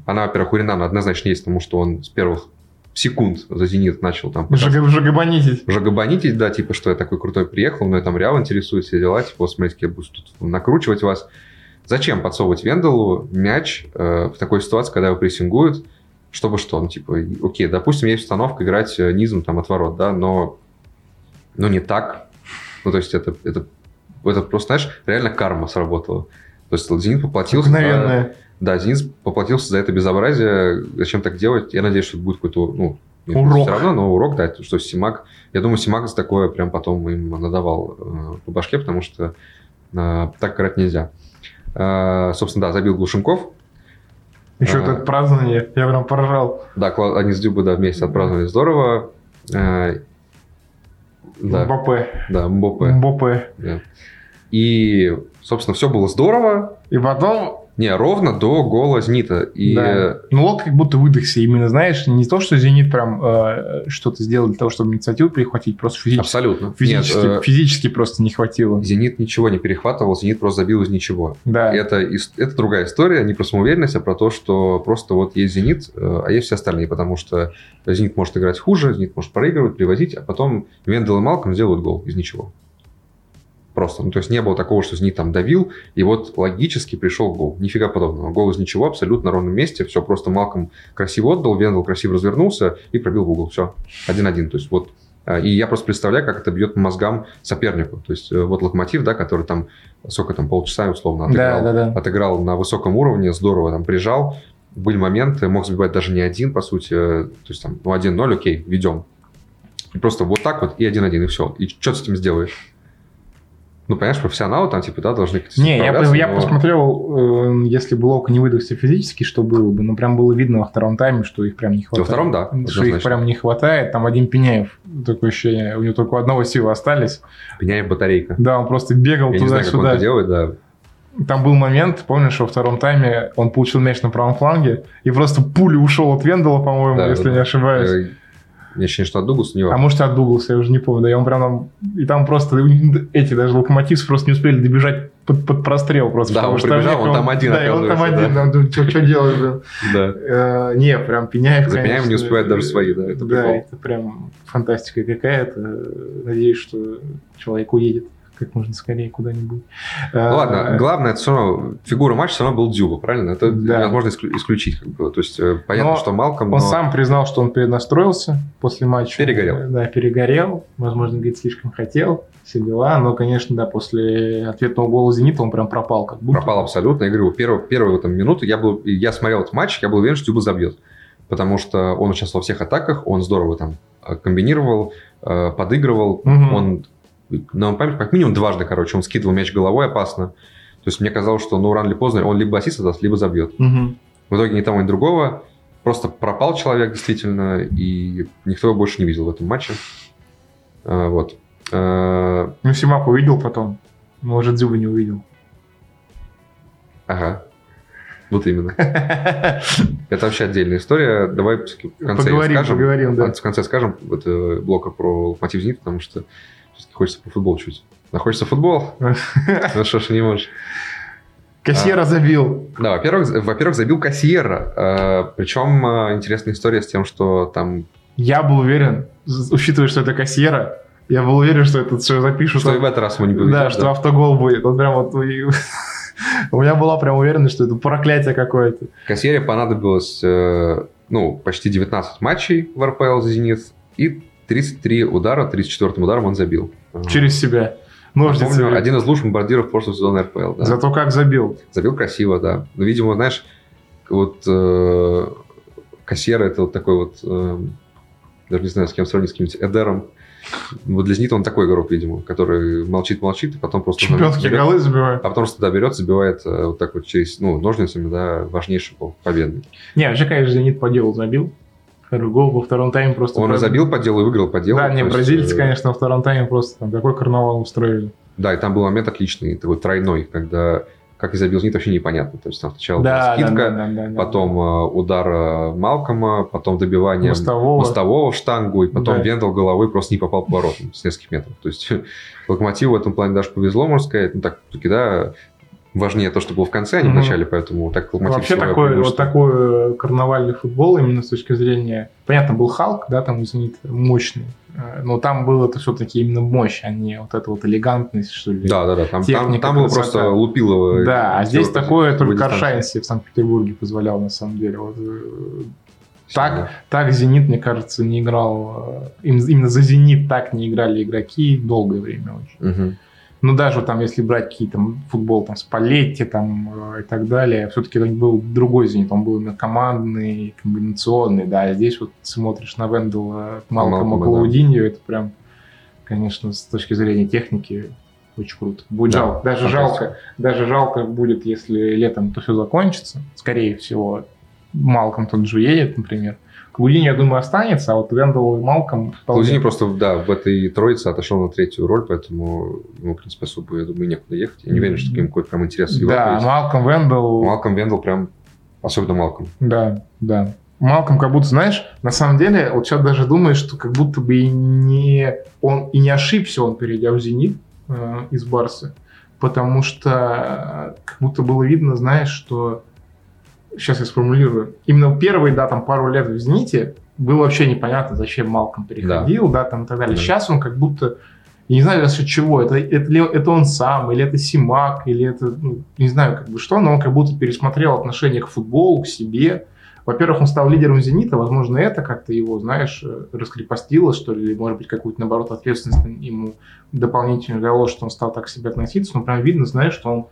Она, во-первых, у Ренана однозначно есть, потому что он с первых секунд за «Зенит» начал там Жага- Жагабанитить. жагобанитить, да, типа, что я такой крутой приехал, но я там Реал интересует, все дела, типа, вот смотрите, я буду тут накручивать вас. Зачем подсовывать Венделу мяч э, в такой ситуации, когда его прессингуют, чтобы что? Ну, типа, окей, допустим, есть установка играть э, низом там от ворот, да, но, но не так. Ну, то есть это, это, это просто, знаешь, реально карма сработала. То есть Зенит поплатился за, Мгновенное. Да, Зенит поплатился за это безобразие. Зачем так делать? Я надеюсь, что это будет какой-то, ну, нет, Урок. Все равно, но урок, да, что Симак... Я думаю, Симак за такое прям потом им надавал э, по башке, потому что э, так играть нельзя. Э, собственно, да, забил Глушенков. Еще А. это празднование. Я прям поражал. Да, они с Дюбой, да, вместе отпраздновали здорово. Э, да, Мбаппе. да, Мбопе. Мбаппе. да. И, собственно, все было здорово. И потом, Не, ровно до гола Зенита. И да. ну, Лок как будто выдохся. Именно, знаешь, не то, что Зенит прям э, что-то сделал для того, чтобы инициативу перехватить, просто физически, абсолютно. физически, Нет, э, физически просто не хватило. Зенит ничего не перехватывал, Зенит просто забил из ничего. Да. Это, это другая история, не про самоуверенность, а про то, что просто вот есть «Зенит», э, а есть все остальные, потому что «Зенит» может играть хуже, «Зенит» может проигрывать, привозить, а потом Вендел и Малком сделают гол из ничего. Просто. Ну, то есть не было такого, что «Зенит» там давил, и вот логически пришел гол. Нифига подобного. Гол из ничего, абсолютно на ровном месте. Все просто Малком красиво отдал, Вендел красиво развернулся и пробил в угол. Все. Один-один. То есть вот а, и я просто представляю, как это бьет по мозгам сопернику. То есть э, вот Локомотив, да, который там, сколько там, полчаса условно отыграл, Да, да, да. отыграл на высоком уровне, здорово там прижал. Были моменты, мог забивать даже не один, по сути. э, То есть там, ну, 1-0, окей, ведем. И просто вот так вот и 1-1, и все. И что с этим сделаешь? Ну, понимаешь, профессионалы там, типа, да, должны Не, я, справляться, я но- посмотрел, э, если бы Лок не выдохся физически, что было бы. Ну, прям было видно во втором тайме, что их прям не хватает. втором, да, Что их прям не хватает. Там один Пеняев, такое ощущение, у него только одного силы остались. Пеняев батарейка. Да, он просто бегал Я не знаю, как он туда-сюда. это делает, да. Там был момент, помнишь, во втором тайме он получил мяч на правом фланге и просто пулю ушел от Вендела, по-моему, Да, если да, не ошибаюсь. Мне ощущение, что от Дугласа не А может, от Дугласа, я уже не помню. Да, и он прям там... И там просто эти даже локомотивцы просто не успели добежать под, под прострел просто. Да, он что прибежал, ехал- он там один, Да, и он там один. да. Он думает, что, делать, блин? Да. Э, Не, прям Пеняев, За Пеняевым не успевают даже свои, да, это Да, прикол. это прям фантастика какая-то. Надеюсь, что человек уедет как можно скорее куда-нибудь. Ну, ладно, главное, это все равно, фигура матча все равно был Дюба, правильно? Это Да. невозможно исклю- исключить. Как бы. То есть, э, понятно, Но что Малком, Он но- сам признал, что он перенастроился после матча. Перегорел. Да, перегорел. Возможно, говорит, слишком хотел. Все дела. Но, конечно, да, после ответного гола «Зенита» он прям пропал как будто. пропал абсолютно. Я говорю, первые, первые там, минуты я, был, я смотрел этот матч, я был уверен, что Дюба забьет. Потому что он участвовал во всех атаках, он здорово там э, комбинировал, э, подыгрывал. Мгм. Он, на моей памяти, как минимум дважды, короче, он скидывал мяч головой опасно. То есть мне казалось, что ну рано или поздно он либо ассист даст, либо забьет. Мгм. В итоге ни того, ни другого. Просто пропал человек действительно, и никто его больше не видел в этом матче. А, вот. А, Ну, Симак увидел потом. Может, Зюба не увидел. ага. Вот именно. Это вообще отдельная история. Давай в конце Поговорим, скажем. поговорим, да. В конце скажем вот, э, блока про Локомотив Зенит, потому что хочется про футбол чуть. А хочется футбол? Ну что ж, не можешь. Кассира забил. Да, во-первых, во-первых, забил Кассиера. Э, Причем э, интересная история с тем, что там Я был уверен, учитывая, что это Кассира, я был уверен, что это все запишут. что и в этот раз мы не поведем. Да, что автогол будет. Он прям вот... У меня была прям уверенность, что это проклятие какое-то. Кассиере понадобилось, э, ну, почти 19 матчей в РПЛ за «Зенит» и 33 удара, 34-м ударом он забил. Через себя. Ножницы. Помню, один из лучших бомбардиров прошлого сезона РПЛ. Да. Зато как забил. Забил красиво, да. Но, видимо, знаешь, вот э, Кассера это вот такой вот, э, даже не знаю, с кем сравнить, с каким-нибудь Эдером. Вот для Зенита он такой игрок, видимо, который молчит-молчит, и потом просто... Чемпионские берет, голы забивает. А потом просто, да, берет, забивает э, вот так вот через, ну, ножницами, да, важнейший гол, победный. Не, вообще, конечно, Зенит по делу забил. Второй гол во втором тайме просто... Он и забил по делу, и выиграл по делу. Да, не, есть, бразильцы, э, конечно, во втором тайме просто там такой карнавал устроили. Да, и там был момент отличный, такой тройной, когда как и забил Зенит, вообще непонятно. То есть там сначала Да, скидка, да, да, да, да, потом э, удар э, Малкома, потом добивание Мостового. мостового в штангу, и потом Да. Вендел головой просто не попал по воротам с нескольких метров. То есть Локомотиву в этом плане даже повезло, можно сказать. Ну, так, таки, да, важнее то, что было в конце, а не в начале, поэтому так Локомотив Вообще такой, вот такой э, карнавальный футбол именно с точки зрения... Понятно, был Халк, да, там у Зенит мощный, э, но там было это все-таки именно мощь, а не вот эта вот элегантность, что ли. Да, да, да. Там, там, Техника, там было красота. просто лупилово. Да, а здесь такое только дистанции. Аршайн себе в Санкт-Петербурге позволял, на самом деле. Вот, э, так, Да. так Зенит, мне кажется, не играл... э, им- Именно за Зенит так не играли игроки долгое время очень. Мгм. Ну, даже там, если брать какие-то футбол там Спалетти там э, и так далее, все-таки это был другой «Зенит», он был именно командный, комбинационный, да, а здесь вот смотришь на Вендела, Малкома, Малкома, да. Клаудиньо, это прям, конечно, с точки зрения техники очень круто. Будет Да, жалко, даже жалко, даже жалко будет, если летом то все закончится, скорее всего, Малком тот же едет, например. Клаудиньо, я думаю, останется, а вот Вендел и Малком... вполне- Клаудини просто, да, в этой троице отошел на третью роль, поэтому ему, в принципе, особо, я думаю, некуда ехать. Я не уверен, что каким какой прям интерес Европе Да, есть. Малком, Вендел... Малком Вендел прям, особенно Малком. Да, да. Малком как будто, знаешь, на самом деле, вот сейчас даже думаешь, что как будто бы и не, он и не ошибся он, перейдя в «Зенит» э, из Барсы, потому что э, как будто было видно, знаешь, что... Сейчас я сформулирую. Именно первые, да, там пару лет в «Зените» было вообще непонятно, зачем Малком переходил, да, там и так далее. Да. Сейчас он как будто... Я не знаю за счет чего. Это, это, это он сам, или это Симак, или это, ну, не знаю, как бы что, но он как будто пересмотрел отношение к футболу, к себе. Во-первых, он стал лидером «Зенита», возможно, это как-то его, знаешь, раскрепостило, что ли, или, может быть, какую-то, наоборот, ответственность ему дополнительно дало, что он стал так к себе относиться, но прям видно, знаешь, что он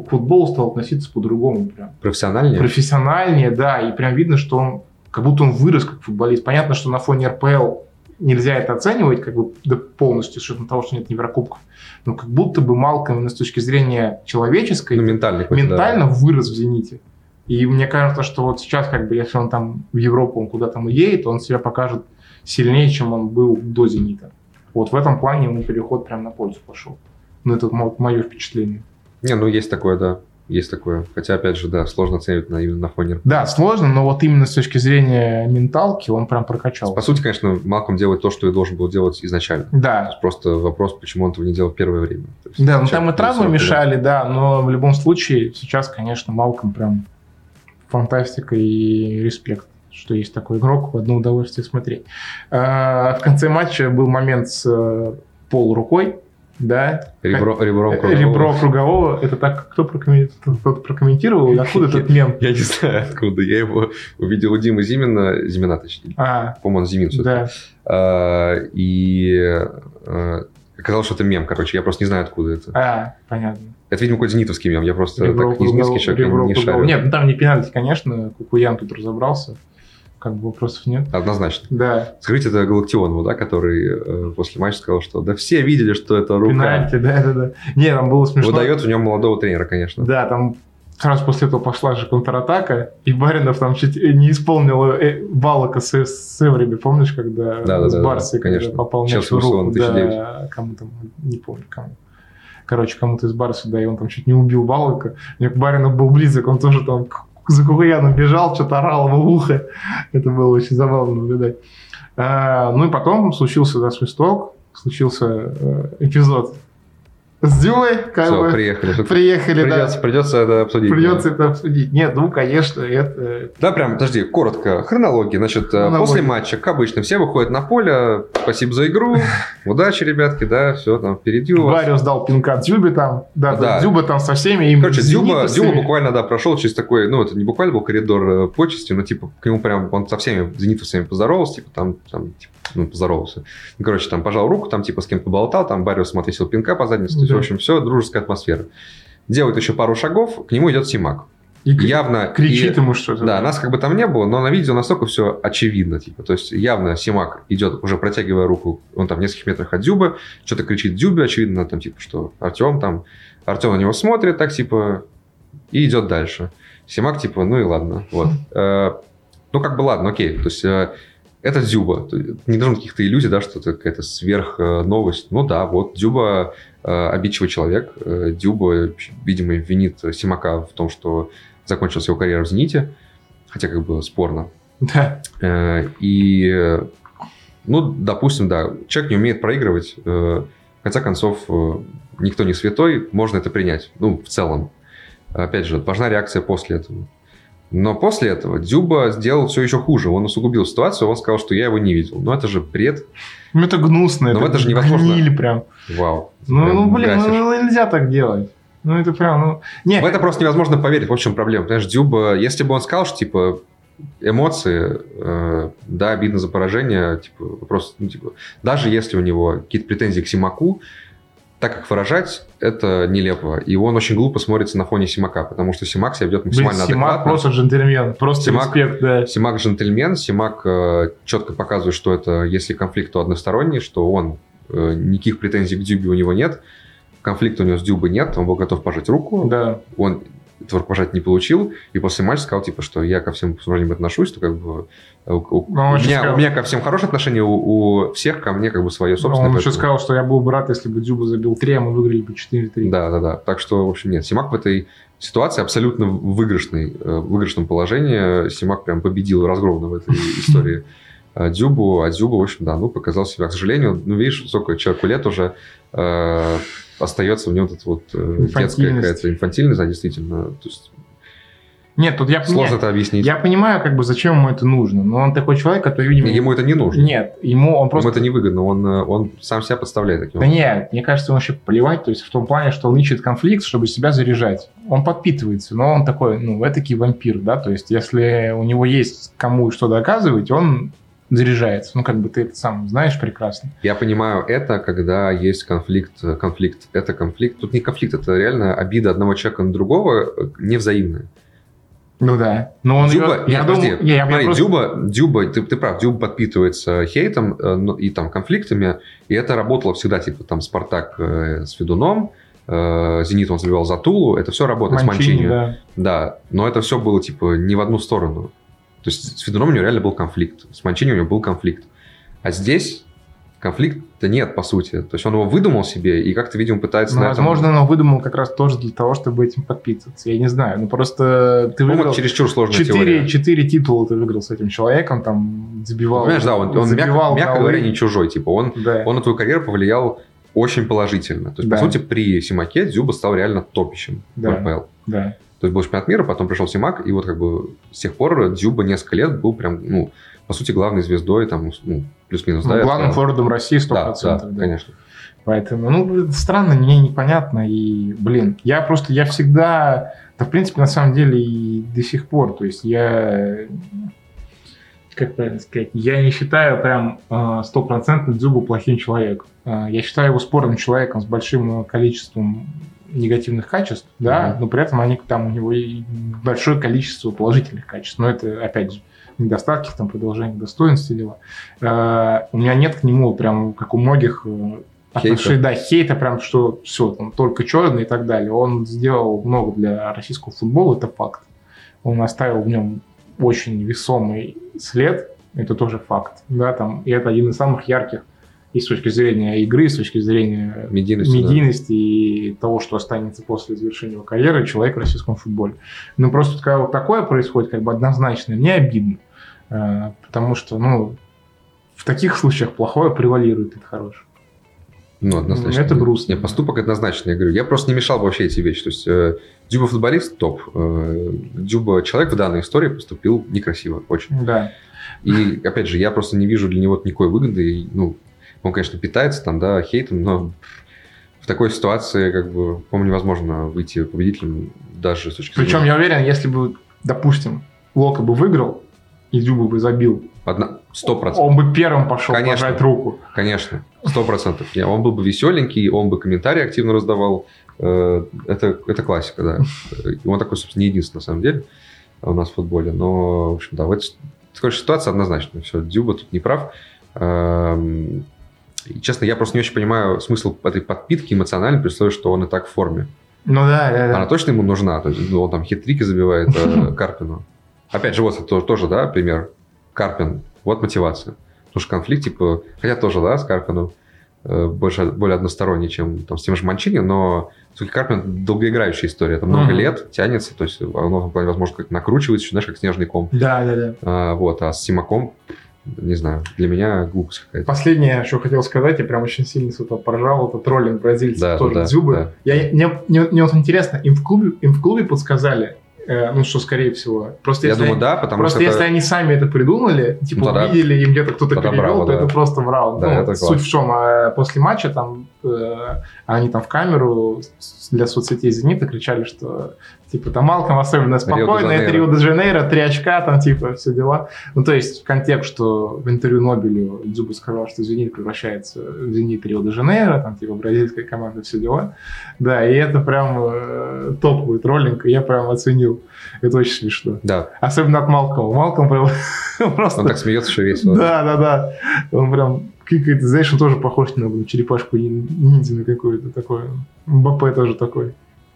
к футболу стал относиться по-другому прям Профессиональнее? профессиональнее, да, и прям видно, что он, как будто он вырос как футболист. Понятно, что на фоне РПЛ нельзя это оценивать как бы да, полностью, с учетом того, что нет Еврокубков, но как будто бы Малком именно с точки зрения человеческой, Ну, ментально. какой-то, да. ментально вырос в «Зените». И мне кажется, что вот сейчас, как бы, если он там в Европу, он куда там уедет, он себя покажет сильнее, чем он был до «Зенита». Вот в этом плане ему переход прям на пользу пошел. Ну, это мое впечатление. Не, ну есть такое, да. Есть такое. Хотя, опять же, да, сложно оценивать на, именно на фоне. Да, сложно, но вот именно с точки зрения менталки он прям прокачал. По сути, конечно, Малком делает то, что и должен был делать изначально. Да, Просто вопрос, почему он этого не делал в первое время. Есть да, ну там и травмы 40 лет. мешали, да, но в любом случае сейчас, конечно, Малком прям фантастика и респект, что есть такой игрок, в одно удовольствие смотреть. А, В конце матча был момент с э, полурукой, да, Ребро, ребром Э, кругового. ребро кругового, это так, кто прокомментировал, кто-то прокомментировал, откуда этот мем? Я не знаю, откуда. Я его увидел у Димы Зимина, Зимина, точнее. А, По-моему, он Зимин да, А, и а, оказалось, что это мем, короче. Я просто не знаю, откуда это. а, понятно. Это, видимо, какой-то зенитовский мем. Я просто Ребро так не зенитский человек, ребро не шарю. Нет, ну там не пенальти, конечно, Кукуян тут разобрался, как бы вопросов нет. Однозначно. Да, Скажите, это Галактионову, да, который э, после матча сказал, что да все видели, что это рука. пенальти, да, да, да. Не, там было смешно. Выдает в нем молодого тренера, конечно. Да, там сразу после этого пошла же контратака, и Баринов там чуть не исполнил э, Балака с, с Эвриби, помнишь, когда Да, да, с да, Барсой, да, конечно. попал мяч в руку, да, кому там, не помню кому. Короче, кому-то из Барса, да, и он там чуть не убил Балака. Мне Баринов был близок, он тоже там за Кукуяном бежал, что-то орал в ухо. Это было очень забавно наблюдать. А, ну и потом случился да, свисток, случился э, эпизод С Дюбой, как Все, бы, приехали. приехали, Придется, да. придется это обсудить. Придется да. это обсудить. Нет, ну, конечно, это... Да, прям, подожди, коротко. Хронология. Значит, э, Хронология. после матча, как обычно, все выходят на поле. Спасибо за игру. Удачи, ребятки, да, все там впереди у вас. Бариус дал пинка Дзюбе там. Да, Да. Дзюба там со всеми. им Короче, Дюба. Дюба буквально, да, прошел через такой, ну, это не буквально был коридор э, почести, но, типа, к нему прям, он со всеми зенитовцами поздоровался, типа, там, там, типа, ну, поздоровался. Короче, там, пожал руку, там, типа, с кем-то поболтал, там, Бариус ему отвесил пинка по заднице, Да. в общем, все, дружеская атмосфера. Делает еще пару шагов, к нему идет Симак. И Явно... кричит и- ему что-то. Да, нас как бы там не было, но на видео настолько все очевидно. Типа. То есть явно Симак идет, уже протягивая руку, он там в нескольких метрах от Дзюба, что-то кричит Дзюбе, очевидно, там типа, что Артем там, Артем на него смотрит так, типа, и идет дальше. Симак, типа, ну и ладно. Вот. Э, Ну, как бы ладно, окей. То есть э, это Дзюба. Не должно каких-то иллюзий, да, что это какая-то сверх э, новость. Ну да, вот Дзюба обидчивый человек. Э, Дзюба, видимо, винит Симака в том, что закончилась его карьера в «Зените», хотя как бы спорно. Да. Э, И, э, ну, допустим, да, человек не умеет проигрывать. э, В конце концов, э, никто не святой, можно это принять. Ну, в целом. Опять же, важна реакция после этого. Но после этого Дзюба сделал все еще хуже. Он усугубил ситуацию, он сказал, что я его не видел. Но это же бред. Ну, это гнусно. Но это же невозможно. гниль прям. Вау. Ну, Прям ну, блин, гасишь. ну, нельзя так делать. Ну, это прям, ну... Не, В это просто невозможно поверить. В общем, проблема. Понимаешь, Дюба, если бы он сказал, что, типа, эмоции, э, да, обидно за поражение, типа, вопрос, ну, типа, даже если у него какие-то претензии к Симаку, так как выражать, это нелепо. И он очень глупо смотрится на фоне Симака, потому что Симак себя ведет блин, максимально Симак адекватно. просто джентльмен. Просто Симак- респект, да. Симак джентльмен, Симак э, четко показывает, что это, если конфликт, то односторонний, что он, э, никаких претензий к Дюбе у него нет, конфликта у него с Дюбой нет, он был готов пожать руку, Да. он рукопожатия не получил, и после матча сказал, типа, что я ко всем с уважением отношусь, то как бы у, у- Ну, он у еще меня, сказал- у меня ко всем хорошее отношение, у, у всех ко мне как бы свое собственное. Он еще поэтому- сказал, что я был бы рад, если бы Дзюба забил 3, а мы выиграли бы 4-3. Да, да, да. Так что, в общем, нет, Симак в этой ситуации абсолютно в выигрышной, э, в выигрышном положении. Симак прям победил разгромно в этой истории э, Дзюбу, а Дзюба, в общем, да, ну, показал себя. К сожалению, ну, видишь, сколько человеку лет уже э, остается в нем вот эта вот э, детская какая-то инфантильность, да, действительно. То есть Нет, тут я, сложно нет, это объяснить. я понимаю, как бы, зачем ему это нужно, но он такой человек, который, видимо... Ему это не нужно. Нет, ему он просто... Ему это невыгодно, он, э, он сам себя подставляет таким Да образом. нет, мне кажется, он вообще плевать, то есть в том плане, что он ищет конфликт, чтобы себя заряжать. Он подпитывается, но он такой, ну, этакий вампир, да, то есть если у него есть кому что доказывать, он заряжается. Ну, как бы ты это сам знаешь прекрасно. Я понимаю это, когда есть конфликт, конфликт, это конфликт. Тут не конфликт, это реально обида одного человека на другого э, невзаимная. Ну да. Но он Дюба, нет, я подожди, думаю, я, я смотри, просто- Дюба, Дюба, ты, ты прав, Дюба подпитывается хейтом э, ну, и там конфликтами, и это работало всегда, типа там Спартак э, с Федуном, э, Зенит он забивал за Тулу, это все работает с Манчини, Манчини. да. Да, но это все было типа не в одну сторону. То есть с Федуном у него реально был конфликт, с Манчини у него был конфликт. А здесь конфликта нет, по сути. То есть он его выдумал себе и как-то, видимо, пытается Ну, на этом... возможно, он выдумал как раз тоже для того, чтобы этим подпитываться. Я не знаю. Ну, просто ты Ну, выиграл... вот чересчур сложная Четыре, теория. четыре титула ты выиграл с этим человеком, там забивал. Понимаешь, да, он, он мягко, забивал мягко голы. говоря, не чужой. Типа он Да. он на твою карьеру повлиял очень положительно. То есть, Да. по сути, при Симаке Дзюба стал реально топищем Да. в РПЛ. да. То есть был чемпионат мира, потом пришел Симак, и вот как бы с тех пор Дзюба несколько лет был прям, ну, по сути, главной звездой, там, ну, плюс-минус, Ну, да, главным РПЛ. форвардом России 100%. Да, да, да. конечно. Поэтому, ну, это странно, мне непонятно. И, блин, я просто, я всегда, да, в принципе, на самом деле, и до сих пор, то есть я, как правильно сказать, я не считаю прям э, стопроцентно Дзюбу плохим человеком. Э, Я считаю его спорным человеком с большим э, количеством негативных качеств, да, Мгм. но при этом они там у него и большое количество положительных качеств. Но это, опять же, недостатки, там, продолжение достоинств и дела. Э, У меня нет к нему прям, как у многих, э, отношений, да, хейта прям, что все, там, только черный и так далее. Он сделал много для российского футбола, это факт. Он оставил в нем очень весомый след, это тоже факт, да, там, и это один из самых ярких и с точки зрения игры, и с точки зрения Медийности, да. медийности и того, что останется после завершения его карьеры, человек в российском футболе. Ну, просто когда вот такое происходит, как бы однозначно, мне обидно. Э, Потому что, ну, в таких случаях плохое превалирует от хорошего. Ну, однозначно. Это грустно. Не, поступок однозначно, я говорю. Я просто не мешал бы вообще эти вещи. То есть э, Дюба футболист топ. Э, Дюба человек в данной истории поступил некрасиво очень. Да. И, опять же, я просто не вижу для него никакой выгоды. И, ну, он, конечно, питается там, да, хейтом, но в такой ситуации, как бы, по-моему, невозможно выйти победителем даже с точки Причем я уверен, если бы, допустим, Лока бы выиграл, и Дюба бы забил. Сто процентов. он бы первым пошел Конечно. пожать руку. Конечно, сто процентов. Он был бы веселенький, он бы комментарии активно раздавал. Э, Это, это классика, да. И он такой, собственно, не единственный, на самом деле, у нас в футболе. Но, в общем, да, в этой такой ситуации однозначно. Все, Дюба тут не прав. И, честно, я просто не очень понимаю смысл этой подпитки эмоциональной, при условии, что он и так в форме. Ну да, да, да. Она точно ему нужна? То есть, ну, он там хитрики забивает э, Карпину. Опять же, вот это тоже, да, пример. Карпин. Вот мотивация. Потому что конфликт, типа, хотя тоже, да, с Карпином э, больше, более односторонний, чем там, с тем же Манчини, но все-таки Карпин долгоиграющая история. Это много Мгм. лет тянется, то есть в новом плане, возможно, как накручивается, знаешь, как снежный ком. Да, да, да. А, вот, а с Симаком, не знаю, для меня глупость какая-то. Последнее, что хотел сказать, я прям очень сильно с этого поржал, это троллинг бразильцев Да, тоже да, Дзюбы. да. Я, мне, мне, мне вот интересно, им в клубе, им в клубе подсказали, э, ну что, скорее всего. Просто Я если думаю, они- да, потому Просто что если это- они сами это придумали, типа Ну, тогда- увидели, им где-то кто-то перевел, браво, то да. это просто врал. Да, Ну, это суть класс. в чем? а, После матча там э, они там в камеру для соцсетей «Зенита» кричали, что типа там Малком особенно спокойно, это Рио-де-Жанейро. Три очка, там типа все дела. Ну, то есть контекст, что в интервью Нобелю Дзюба сказал, что «Зенит» превращается в «Зенит Рио-де-Жанейро», там типа бразильская команда, все дела. Да, и это прям э, топовый троллинг, я прям оценил. Это очень смешно. Да, Особенно от Малкома. Малком прям просто... он так смеется, что весело. Да, да, да. Он прям кикает. Знаешь, он тоже похож на блин, черепашку нин- ниндзя на какую-то такое. Мбаппе тоже такой.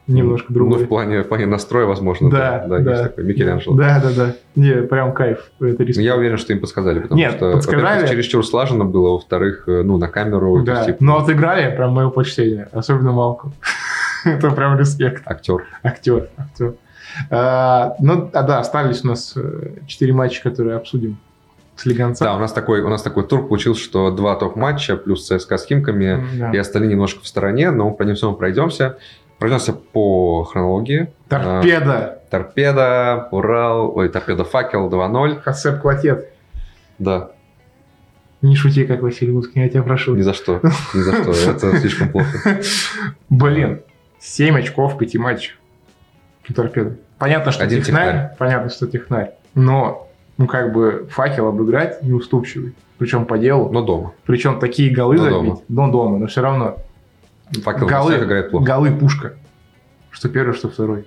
Немножко Ну, другой. в плане, в плане настроя, возможно. Да, да, да. есть такой Микеланджело. Да, да, да. Не, прям кайф. Это Ну, риск. Я уверен, что им подсказали, потому Нет, что, подсказали. во-первых, чересчур слаженно было, во-вторых, э, ну, на камеру, Да. есть, типа, Но отыграли прям мое почтение. Особенно Малком. Это прям респект. актер. Актер, актер. А, ну, а да, остались у нас э, четыре матча, которые обсудим с Лиганцем. Да, у нас такой, у нас такой тур получился, что два топ-матча плюс ЦСКА с Химками, Да. и остальные немножко в стороне, но по ним всем пройдемся. Пройдемся по хронологии. Торпеда. А, Торпеда, Урал, ой, Торпеда Факел 2-0. Хасеп Клотет. Да, Не шути, как Василий Луцкий, я тебя прошу. ни за что, ни за что, это слишком плохо. Блин, 7 очков в пяти матчах. У торпеды. Понятно, что Один технарь, технарь. понятно, что технарь. Но, ну, как бы, факел обыграть неуступчивый. Причем по делу. Но дома. Причем такие голы Но забить. дома. Но дома, но все равно. Факел голы, всех играет плохо. голы пушка. Что первый, что второй.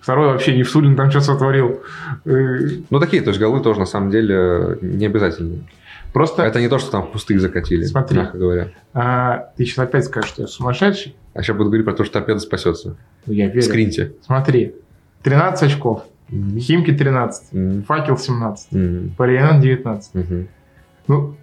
Второй вообще не в Сулин там что сотворил. Э, Ну, такие, то есть голы тоже, на самом деле, не обязательные. Просто Это не то, что там пустых закатили, Смотри. мягко говоря. а, ты сейчас опять скажешь, что я сумасшедший. А сейчас буду говорить про то, что торпеда спасется. Ну, я верю. Скриньте. Смотри, 13 очков. Химки 13. Мгм. Факел 17. Мгм. Париан 19. Мгм. Ну,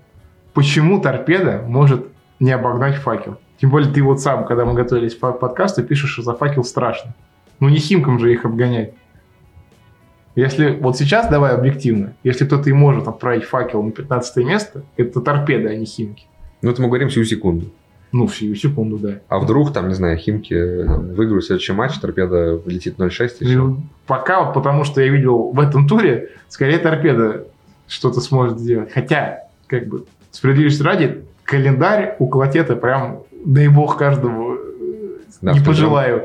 почему торпеда может не обогнать факел? Тем более ты вот сам, когда мы готовились к подкасту, пишешь, что за факел страшно. Ну не химкам же их обгонять. Если вот сейчас, давай объективно, если кто-то и может отправить факел на 15 место, это торпеда, а не химки. Ну, это мы говорим всю секунду. Ну, всю секунду, да. А вдруг, там, не знаю, Химки э, там, выиграют следующий матч, торпеда влетит 0-6 и все. Ну, Пока вот потому, что я видел в этом туре, скорее торпеда что-то сможет сделать. Хотя, как бы, справедливости ради, календарь у Клотета прям, дай бог каждому, э, Да, не в же- пожелаю.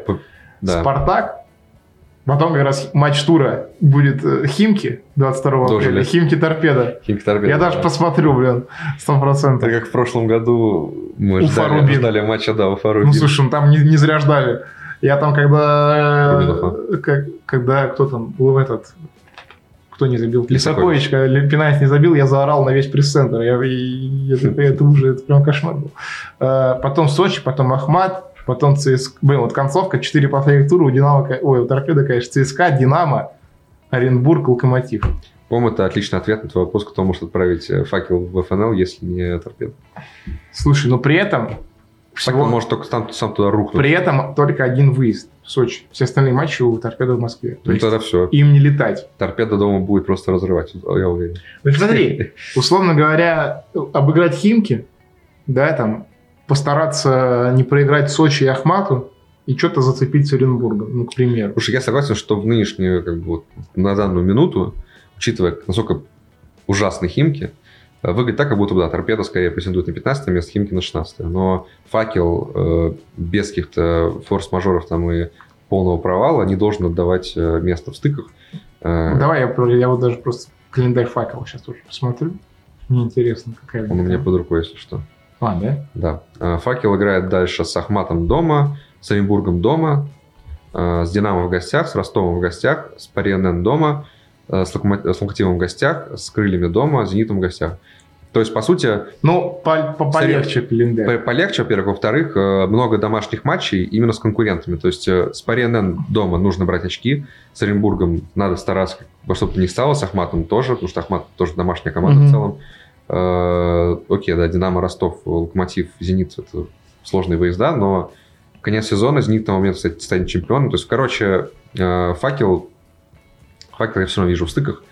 Да. Спартак. Потом как раз матч тура будет э, Химки 22 Тоже апреля. Химки Торпеда. Химки торпеда. Я даже да. посмотрю, блин, 100%. Это как в прошлом году мы ждали, Рубин. ждали матча, да, Уфа Ну, Рубин. слушай, ну, там не, не зря ждали. Я там, когда... Рубинов, э, как- когда кто там был этот... Кто не забил? Лисакович. Лисакович, когда Ле- пенальти не забил, я заорал на весь пресс-центр. Я, и- это, это уже это прям кошмар был. Э, Потом Сочи, потом Ахмат, потом ЦСКА. Блин, вот концовка, 4 последних тура у Динамо, ой, у Торпеда, конечно, ЦСКА, Динамо, Оренбург, Локомотив. По-моему, это отличный ответ на твой вопрос, кто может отправить э, факел в ФНЛ, если не торпеда. Слушай, но при этом... Факел всего- может только сам, сам туда рухнуть. При этом только один выезд в Сочи. Все остальные матчи у Торпеда в Москве. То Ну, есть тогда все. им не летать. Торпеда дома будет просто разрывать, я уверен. Ну смотри, условно говоря, обыграть Химки, да, там, постараться не проиграть Сочи и Ахмату и что-то зацепить с Оренбургом, ну, к примеру. Слушай, я согласен, что в нынешнюю, как бы, вот, на данную минуту, учитывая, насколько ужасны Химки, выглядит так, как будто да, торпеда скорее претендует на 15 место, Химки на 16 Но факел э, без каких-то форс-мажоров там и полного провала не должен отдавать э, место в стыках. Э, ну, давай я, я вот даже просто календарь факела сейчас тоже посмотрю. Мне интересно, какая Он у меня под рукой, если что. А, да? Да. Э, факел играет дальше с Ахматом дома, с Оренбургом дома, э, с Динамо в гостях, с Ростовом в гостях, с Париенен дома, э, с, Локомотивом в гостях, с Крыльями дома, с Зенитом в гостях. То есть, по сути... Ну, по, по полегче календарь. Полегче, во-первых. Во-вторых, э, много домашних матчей именно с конкурентами. То есть, с Париенен дома нужно брать очки, с Оренбургом надо стараться, во что бы ни стало, с Ахматом тоже, потому что Ахмат тоже домашняя команда mm-hmm. в целом. Окей, да, Динамо, Ростов, Локомотив, Зенит – это сложные выезда, но конец сезона, Зенит на момент, кстати, станет чемпионом. То есть, короче, э, факел, факел я все равно вижу в стыках.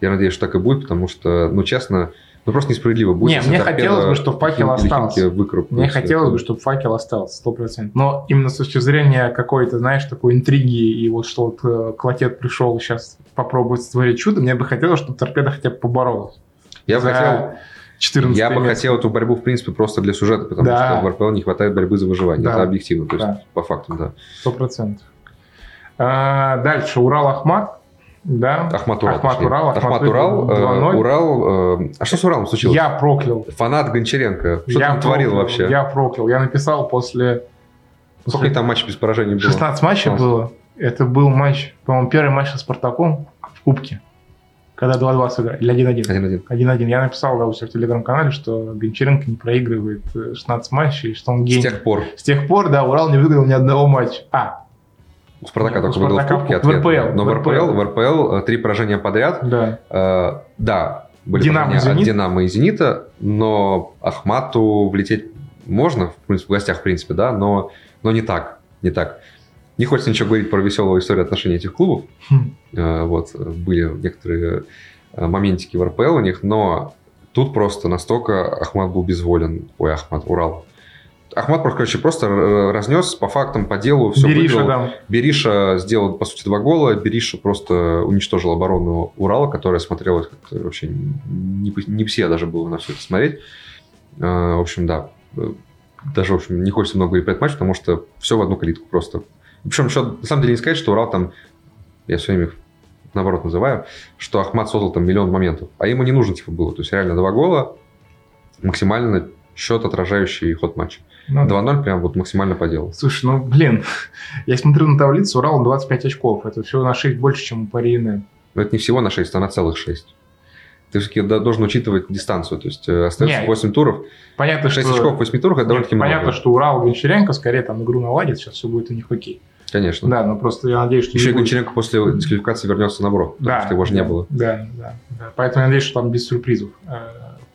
Я надеюсь, что так и будет, потому что, ну, честно, ну, просто несправедливо будет. Не, мне хотелось бы, чтобы факел остался. Мне хотелось бы, чтобы факел остался, сто процентов. Но именно с точки зрения какой-то, знаешь, такой интриги, и вот что вот э, Клотет пришел сейчас попробовать створить чудо, мне бы хотелось, чтобы торпеда хотя бы поборолась. Я бы хотел 14 Я бы хотел эту борьбу, в принципе, просто для сюжета, потому да. что в РПЛ не хватает борьбы за выживание. Да. Это объективно, то есть да. по факту, да. Сто процентов. А, дальше Урал-Ахмат. Да. Ахмат Урал. Ахмат Урал. Ахмат, Ахмат Урал. Э, Урал. Э, а что с Уралом случилось? Я проклял. Фанат Гончаренко. Что я ты творил вообще? Я проклял. Я написал после... после... Сколько там матчей без поражений было? 16 матчей 16. было. Это был матч, по-моему, первый матч со Спартаком в Кубке. Когда 2-2 сыграли, или 1-1. 1-1. Я написал да, у себя в телеграм-канале, что Гончаренко не проигрывает 16 э, матчей, что он гений. С тех пор. С тех пор, да, Урал не выиграл ни одного матча. А, у Спартака только выиграл в Кубке в РПЛ. Но в РПЛ, в РПЛ э, три поражения подряд. Да. Э, да, были Динамо, поражения Зенит. от Динамо и Зенита, но Ахмату влететь можно, в, принципе, в гостях, в принципе, да, но, но не так, не так. Не хочется ничего говорить про веселую историю отношений этих клубов. Хм. Э, вот, были некоторые э, моментики в РПЛ у них, но тут просто настолько Ахмат был безволен. Ой, Ахмат, Урал. Ахмат, короче, просто разнес по фактам, по делу, все Бериша, выиграл. Да. Бериша сделал, по сути, два гола. Бериша просто уничтожил оборону Урала, которая смотрелась как вообще не, не все даже было на все это смотреть. Э, в общем, да. Даже, в общем, не хочется много говорить про этот матч, потому что все в одну калитку просто. Причем еще, на самом деле, не сказать, что Урал там, я все время наоборот называю, что Ахмат создал там миллион моментов, а ему не нужно типа было. То есть реально два гола, максимально счет, отражающий ход матча. Ну, 2-0 прям вот максимально по делу. Слушай, ну, блин, я смотрю на таблицу, Урал 25 очков. Это всего на 6 больше, чем у Парины. Но это не всего на 6, а на целых 6 ты все-таки должен учитывать дистанцию. То есть э, остается Нет, 8 туров. Понятно, 6 что... очков в 8 турах это довольно-таки много. Понятно, что Урал Гончаренко скорее там игру наладит, сейчас все будет у них окей. Конечно. Да, но просто я надеюсь, что... Еще и Гончаренко после дисквалификации вернется на Брок, потому да, что его же да, не было. Да, да, да. Поэтому я надеюсь, что там без сюрпризов э,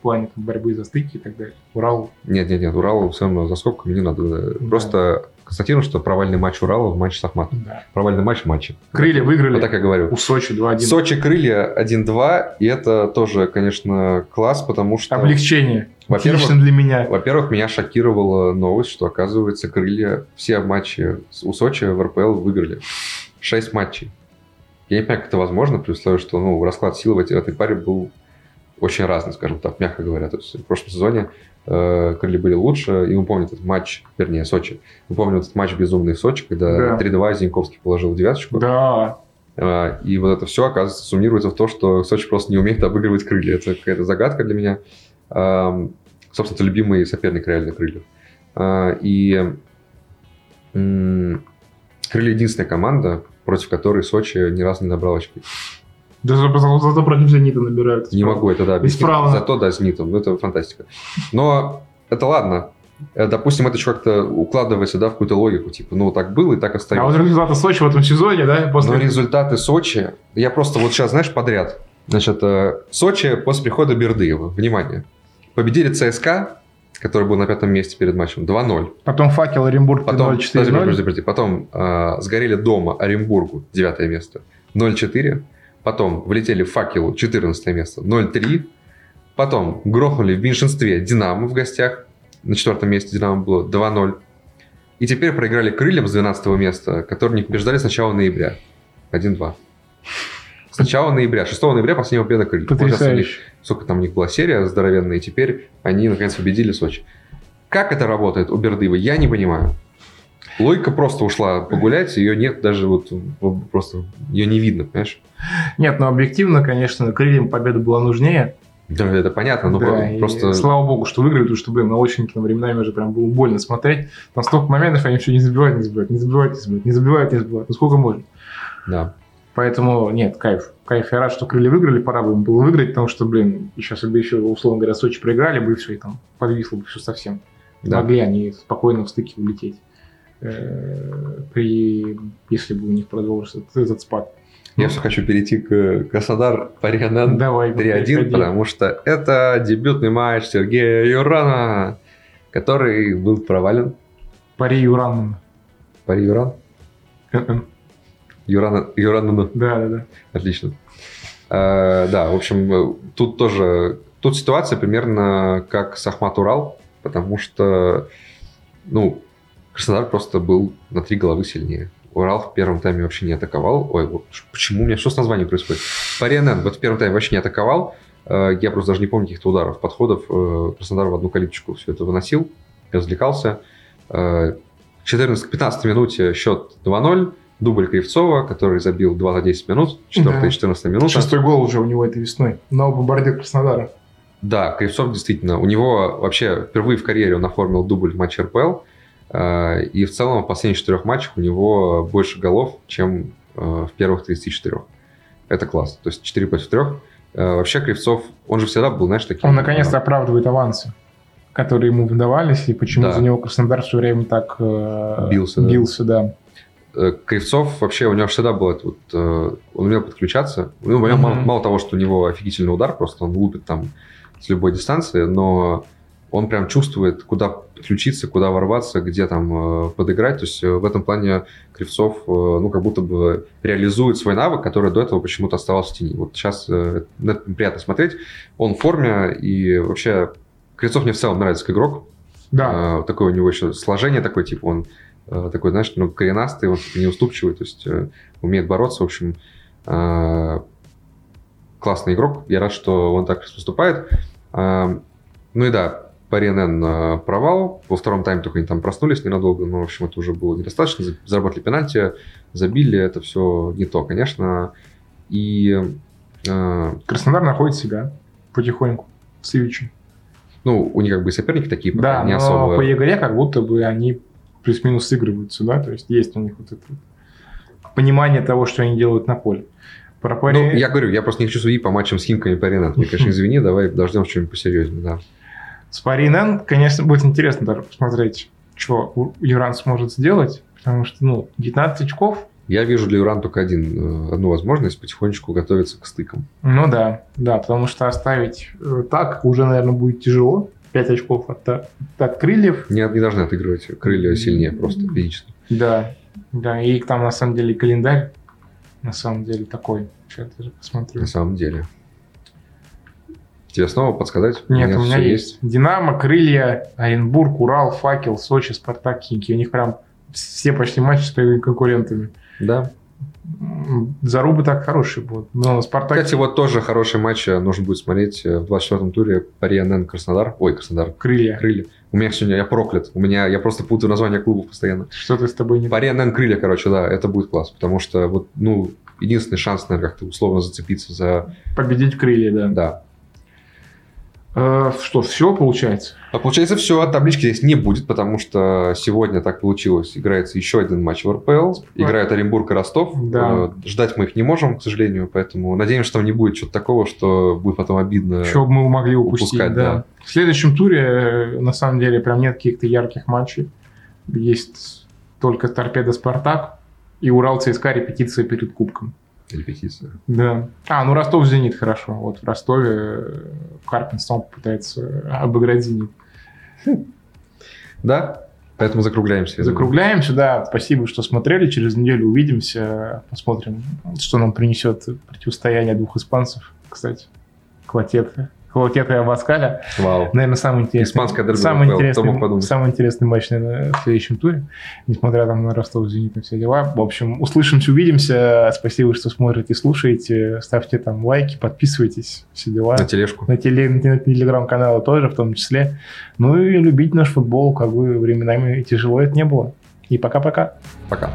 в плане там, борьбы за стыки и так далее. Урал... Нет, нет, нет, Урал все равно за скобками не надо. Да. Просто констатируем, что провальный матч Урала в матче с Ахматом. Да. Провальный матч в матче. Крылья выиграли. Вот так я говорю. У Сочи 2-1. Сочи крылья 1-2, и это тоже, конечно, класс, потому что... Облегчение. Во-первых, для меня. Во-первых, меня шокировала новость, что, оказывается, крылья все матчи у Сочи в РПЛ выиграли. Шесть матчей. Я не понимаю, как это возможно, при условии, что ну, расклад сил в этой, в этой паре был очень разный, скажем так, мягко говоря. То есть в прошлом сезоне э, крылья были лучше, и мы помним этот матч, вернее, Сочи. Мы помним этот матч безумный в Сочи, когда да. 3-2 Зиньковский положил девяточку. Да. Э, и вот это все, оказывается, суммируется в то, что Сочи просто не умеет обыгрывать крылья. Это какая-то загадка для меня. Э, собственно, это любимый соперник реально крыльев. Э, и э, крылья единственная команда, против которой Сочи ни разу не набрал очки. Даже зато против Зенита набирают. Не могу это, да, объяснить. Зато, да, Зенитом. Ну, это фантастика. Но это ладно. Э, допустим, это еще как-то укладывается да, в какую-то логику, типа, ну, так было и так остается. А вот результаты Сочи в этом сезоне, да? После... Но результаты Сочи, я просто вот сейчас, знаешь, подряд. Значит, э, Сочи после прихода Бердыева, внимание, победили ЦСКА, который был на пятом месте перед матчем, 2-0. Потом Факел Оренбург Потом, 0-4-0. Потом э, сгорели дома Оренбургу, девятое место, 0-4. Потом влетели в факел 14 место 0-3. Потом грохнули в меньшинстве Динамо в гостях на четвертом месте Динамо было 2-0. И теперь проиграли крыльям с 12 места, которые не побеждали с начала ноября. 1-2. С начала ноября, 6 ноября последняя победа крыльев. Потрясающе. Сколько там у них была серия здоровенная, и теперь они наконец победили Сочи. Как это работает у Бердыева, я не понимаю. Логика просто ушла погулять, ее нет даже вот просто, ее не видно, понимаешь? Нет, но объективно, конечно, крыльям победа была нужнее. Да, это понятно, но да, просто... слава богу, что выиграли, потому что, блин, на оченьке на временами уже прям было больно смотреть. Там столько моментов, они все не забивают, не забивают, не забивают, не забивают, не забивают, не забивают. Ну сколько можно? Да. Поэтому, нет, кайф. Кайф. Я рад, что крылья выиграли, пора бы им было выиграть, потому что, блин, сейчас бы еще, условно говоря, Сочи проиграли бы, и все, и там подвисло бы все совсем. Да. Могли они спокойно в стыке улететь, при, если бы у них продолжился этот, этот спад. Я все хочу перейти к Краснодар Парианен 3-1, потому что это дебютный матч Сергея Юрана, который был провален. Пари Юран. Пари Юран? Юран, Юран, Да, да, да. Отлично. А, да, в общем, тут тоже... Тут ситуация примерно как с Ахмат Урал, потому что, ну, Краснодар просто был на три головы сильнее. Урал в первом тайме вообще не атаковал. Ой, почему у меня что с названием происходит? Парианен вот в первом тайме вообще не атаковал. Э, я просто даже не помню каких-то ударов, подходов. Э, Краснодар в одну калиточку все это выносил, развлекался. 14-15 э, минуте счет 2-0. Дубль Кривцова, который забил 2 на 10 минут, 4 да. и 14 минута. Шестой гол уже у него этой весной. Но бомбардир Краснодара. Да, Кривцов действительно. У него вообще впервые в карьере он оформил дубль в матче РПЛ. Э, и в целом в последних четырех матчах у него больше голов, чем э, в первых 34. Это класс. То есть 4 против 3. Э, вообще Кривцов, он же всегда был, знаешь, таким... Он наконец-то оправдывает авансы, которые ему выдавались, и почему да. за него Краснодар все время так бился. бился да. да. Кривцов вообще, у него всегда был это вот, он умел подключаться. Ну, mm-hmm. мало, мало того, что у него офигительный удар, просто он лупит там с любой дистанции, но он прям чувствует, куда подключиться, куда ворваться, где там э, подыграть. То есть э, в этом плане Кривцов, э, ну, как будто бы реализует свой навык, который до этого почему-то оставался в тени. Вот сейчас на это приятно смотреть. Он в форме, и вообще Кривцов мне в целом нравится как игрок. Да. Такое у него еще сложение такое, типа он такой, знаешь, ну, коренастый, он неуступчивый, то есть умеет бороться, в общем, классный игрок. Я рад, что он так поступает. Ну и да, по РНН провал. Во втором тайме только они там проснулись ненадолго, но, в общем, это уже было недостаточно. Заработали пенальти, забили, это все не то, конечно. И... Э, Краснодар находит себя потихоньку в Сивиче. Ну, у них как бы соперники такие, да, не но особо... по игре как будто бы они плюс-минус сыгрываются, да, то есть есть у них вот это понимание того, что они делают на поле. Про пари... Ну, я говорю, я просто не хочу судить по матчам с Химками по Ренат. Мне, конечно, извини, давай дождем что-нибудь посерьезнее, да. С Паринен, конечно, будет интересно даже посмотреть, что Юран сможет сделать, потому что, ну, 19 очков. Я вижу для Юран только один, э, одну возможность потихонечку готовиться к стыкам. Ну да, да, потому что оставить э, так уже, наверное, будет тяжело. 5 очков от, от крыльев. Не, не должны отыгрывать крылья сильнее просто физически. Да, да, и там на самом деле календарь на самом деле такой. Сейчас даже посмотрю. На самом деле. Тебе снова подсказать? Нет, у меня, у меня есть. есть. Динамо, Крылья, Оренбург, Урал, Факел, Сочи, Спартак, Химки. У них прям все почти матчи с конкурентами. Да. Зарубы так хорошие будут. Но Спартак... Кстати, вот тоже хороший матч э, нужно будет смотреть э, в 24-м туре Пари Краснодар. Ой, Краснодар. Крылья. Крылья. У меня сегодня, я проклят. У меня, я просто путаю название клубов постоянно. Что-то с тобой не... Пари Крылья, короче, да, это будет класс. Потому что вот, ну, единственный шанс, наверное, как-то условно зацепиться за... Победить крылья, да. Да. Э, что, все получается? А получается все, таблички здесь не будет, потому что сегодня так получилось. Играется еще один матч в РПЛ. Играют Оренбург и Ростов. Да. Э, ждать мы их не можем, к сожалению, поэтому надеемся, что там не будет чего-то такого, что будет потом обидно. Что мы могли упустить, упускать, да. да. В следующем туре, э, на самом деле, прям нет каких-то ярких матчей. Есть только Торпедо Спартак и Урал ЦСКА репетиция перед Кубком. Репетиция. Да. А, ну Ростов Зенит хорошо. Вот в Ростове э, Карпин снова пытается обыграть Зенит. Да, поэтому закругляемся. Закругляемся, да. Спасибо, что смотрели. Через неделю увидимся. Посмотрим, что нам принесет противостояние двух испанцев. Кстати, Клотет Хлокета и Абаскаля. Вау. Наверное, самый интересный, Испанская дерби самый, интересный, самый интересный матч, наверное, в следующем туре. Несмотря там на Ростов, Зенит и все дела. В общем, услышимся, увидимся. Спасибо, что смотрите, слушаете. Ставьте там лайки, подписывайтесь, все дела. На тележку. На, теле, на телеграм-каналы тоже, в том числе. Ну и любить наш футбол, как бы временами тяжело это не было. И пока-пока. Пока.